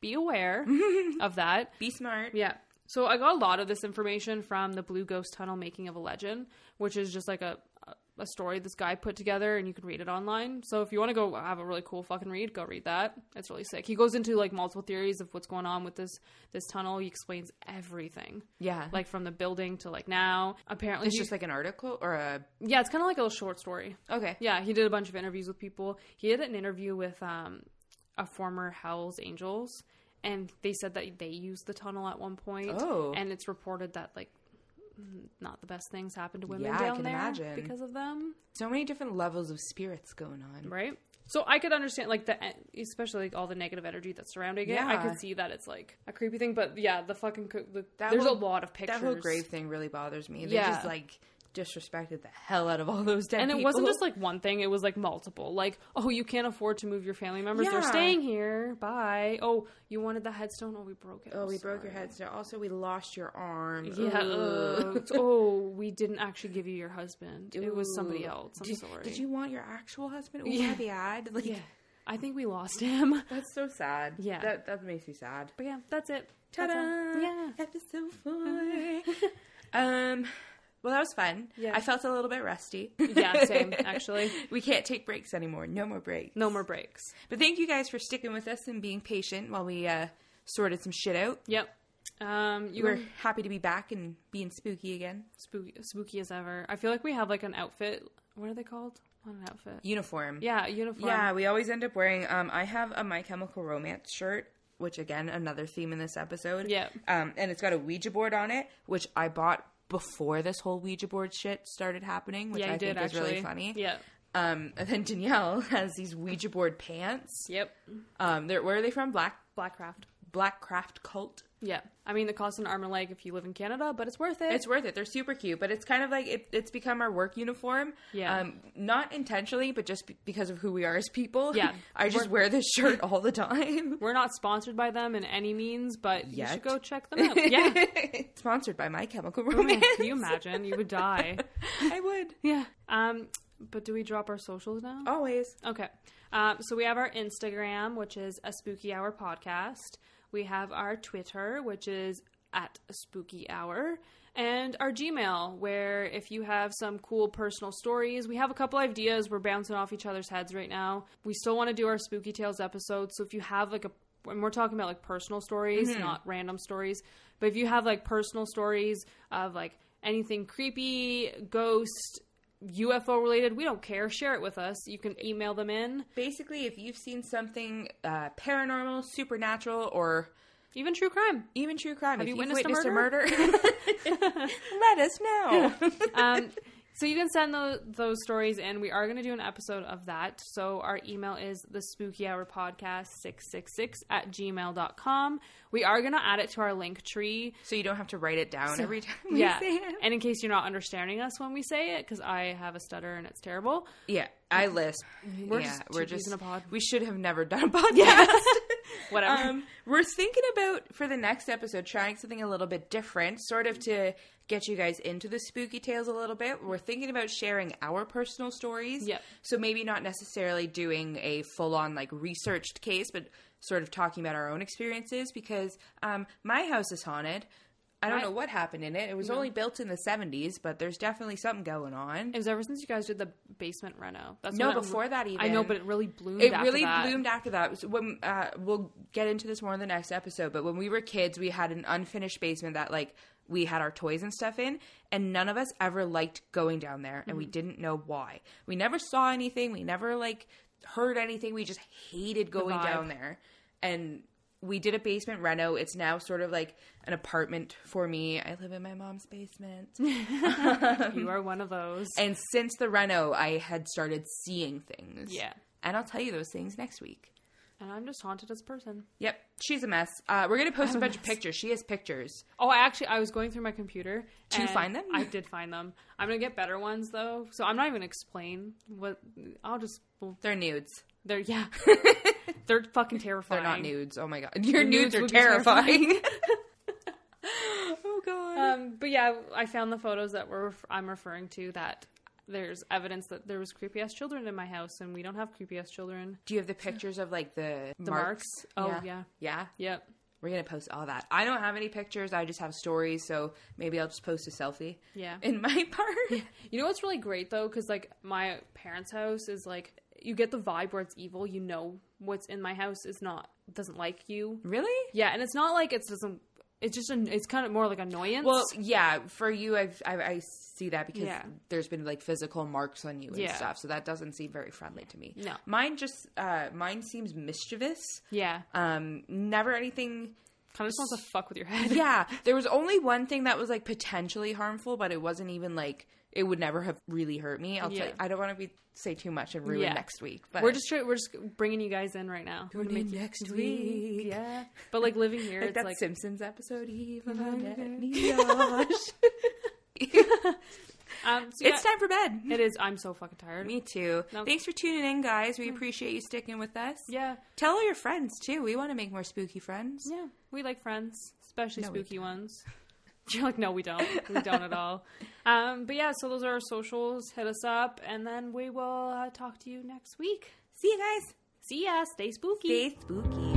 be aware of that. Be smart. Yeah. So I got a lot of this information from the Blue Ghost Tunnel Making of a Legend, which is just like a a story this guy put together and you can read it online. So if you want to go have a really cool fucking read, go read that. It's really sick. He goes into like multiple theories of what's going on with this this tunnel. He explains everything. Yeah. Like from the building to like now. Apparently it's he- just like an article or a. Yeah, it's kind of like a little short story. Okay. Yeah, he did a bunch of interviews with people. He did an interview with um, a former Hell's Angels, and they said that they used the tunnel at one point. Oh. and it's reported that like not the best things happen to women Yeah, I down can there imagine. because of them, So many different levels of spirits going on. right? So I could understand like the especially like all the negative energy that's surrounding it. I could see that it's like a creepy thing, but yeah, the fucking the, That there's whole- a lot of pictures. That whole grave thing really bothers me. They Yeah. just like disrespected the hell out of all those dead and it people. wasn't just like one thing; it was like multiple. Like, oh, you can't afford to move your family members; they're staying here. Bye. Oh, you wanted the headstone? Oh, we broke it. Oh, I'm we broke your headstone also, we lost your arm. Yeah. Oh, we didn't actually give you your husband. It was somebody else. I'm did, sorry. Did you want your actual husband? Yeah. yeah. the ad. Like, Yeah. I think we lost him. that's so sad. Yeah. that that makes me sad. But yeah, that's it. Ta-da! That's. Yeah. Episode four. um, well, that was fun. Yeah. I felt a little bit rusty. Yeah, same, actually. we can't take breaks anymore. No more breaks. No more breaks. But thank you guys for sticking with us and being patient while we uh, sorted some shit out. Yep. Um, you We're happy to be back and being spooky again. spooky, spooky as ever. I feel like we have like an outfit. What are they called? Not an outfit. Uniform. Yeah, uniform. Yeah, we always end up wearing. Um, I have a My Chemical Romance shirt, which again another theme in this episode. Yeah. Um, and it's got a Ouija board on it, which I bought before this whole Ouija board shit started happening, which Yeah, I did think is actually. really funny. Yeah. Um, and then Danyelle has these Ouija board pants. Yep. Um, they're where are they from? Black Blackcraft. Blackcraft Cult. Yeah. I mean, it costs an arm and leg if you live in Canada, but it's worth it. It's worth it. They're super cute, but it's kind of like it, it's become our work uniform. Yeah. Um, not intentionally, but just be- because of who we are as people. Yeah. I just wear this shirt all the time. We're not sponsored by them in any means, but you should go check them out. Yeah. Sponsored by My Chemical Oh, Romance. Can you imagine? You would die. I would. Yeah. Um, but do we drop our socials now? Always. Okay. Um, so we have our Instagram, which is a spooky hour podcast. We have our Twitter, which is at spooky hour. And our Gmail, where if you have some cool personal stories, we have a couple ideas. We're bouncing off each other's heads right now. We still want to do our Spooky Tales episode. So if you have like a, when we're talking about like personal stories, mm-hmm. not random stories, but if you have like personal stories of like anything creepy, ghost, UFO related, we don't care. Share it with us. You can email them in. Basically, if you've seen something uh, paranormal, supernatural, or Even true crime. even true crime, Have if you you've witnessed a murder, let us know. Um, So you can send those, those stories in. We are going to do an episode of that. So our email is the spooky hour podcast 666 at gmail.com. We are going to add it to our link tree. So you don't have to write it down every time we Yeah. say it. And in case you're not understanding us when we say it, because I have a stutter and it's terrible. Yeah, I lisp. We're yeah, just we're just in a pod. We should have never done a podcast. Whatever. Um, we're thinking about for the next episode trying something a little bit different, sort of to get you guys into the spooky tales a little bit. We're thinking about sharing our personal stories. Yep. So maybe not necessarily doing a full on like researched case, but sort of talking about our own experiences because um, my house is haunted. I don't know what happened in it. It was only built in the 70s, but there's definitely something going on. It was ever since you guys did the basement reno. That's No, it- before that even. I know, but it really bloomed. it after really that. bloomed after that. So when uh, we'll get into this more in the next episode, but when we were kids, we had an unfinished basement that like we had our toys and stuff in, and none of us ever liked going down there, and we mm-hmm. didn't know why. We never saw anything. We never like heard anything. We just hated going down there, and we did a basement reno. It's now sort of like an apartment for me. I live in my mom's basement. Um, you are one of those. And since the reno, I had started seeing things. Yeah. And I'll tell you those things next week. And I'm just haunted as a person. Yep, she's a mess. Uh, we're gonna post a bunch of pictures. She has pictures. Oh, I actually I was going through my computer. Did you find them? I did find them. I'm gonna get better ones though, so I'm not even gonna explain what. I'll just well, They're nudes. they're yeah, they're fucking terrifying. They're not nudes. Oh my god, your nudes, nudes are be terrifying. oh god. Um, but yeah, I found the photos that we're I'm referring to that. There's evidence that there was creepy ass children in my house, and we don't have creepy ass children. Do you have the pictures of like the, The marks? marks? Oh, yeah. yeah. Yep. We're gonna post all that. I don't have any pictures. I just have stories. So maybe I'll just post a selfie Yeah. in my part. You know what's really great though, because like my parents' house is like you get the vibe where it's evil. You know what's in my house is not doesn't like you. Really? Yeah, and it's not like it doesn't. It's just an, it's kind of more like annoyance. Well, yeah. For you, I've, I, I see that because Yeah. there's been like physical marks on you and Yeah. stuff. So that doesn't seem very friendly to me. No. Mine just, uh, mine seems mischievous. yeah, Um, never anything. kind of just wants to fuck with your head. Yeah, there was only one thing that was like potentially harmful, but it wasn't even like it would never have really hurt me. I'll Yeah. tell you, I don't want to be say too much and ruin Yeah. next week. But We're just we're just bringing you guys in right now. Tune in next week. Yeah, but like living here, like it's that like Simpsons episode. Even um, so yeah, it's time for bed. It is. I'm so fucking tired. Me too. No. Thanks for tuning in, guys. We appreciate you sticking with us. Yeah, Tell all your friends too. We want to make more spooky friends. yeah. We like friends, especially No, spooky ones. You're like, no, we don't. We don't at all. Um, but yeah, so those are our socials. Hit us up, and then we will uh, talk to you next week. See you guys. See ya. Stay spooky. Stay spooky.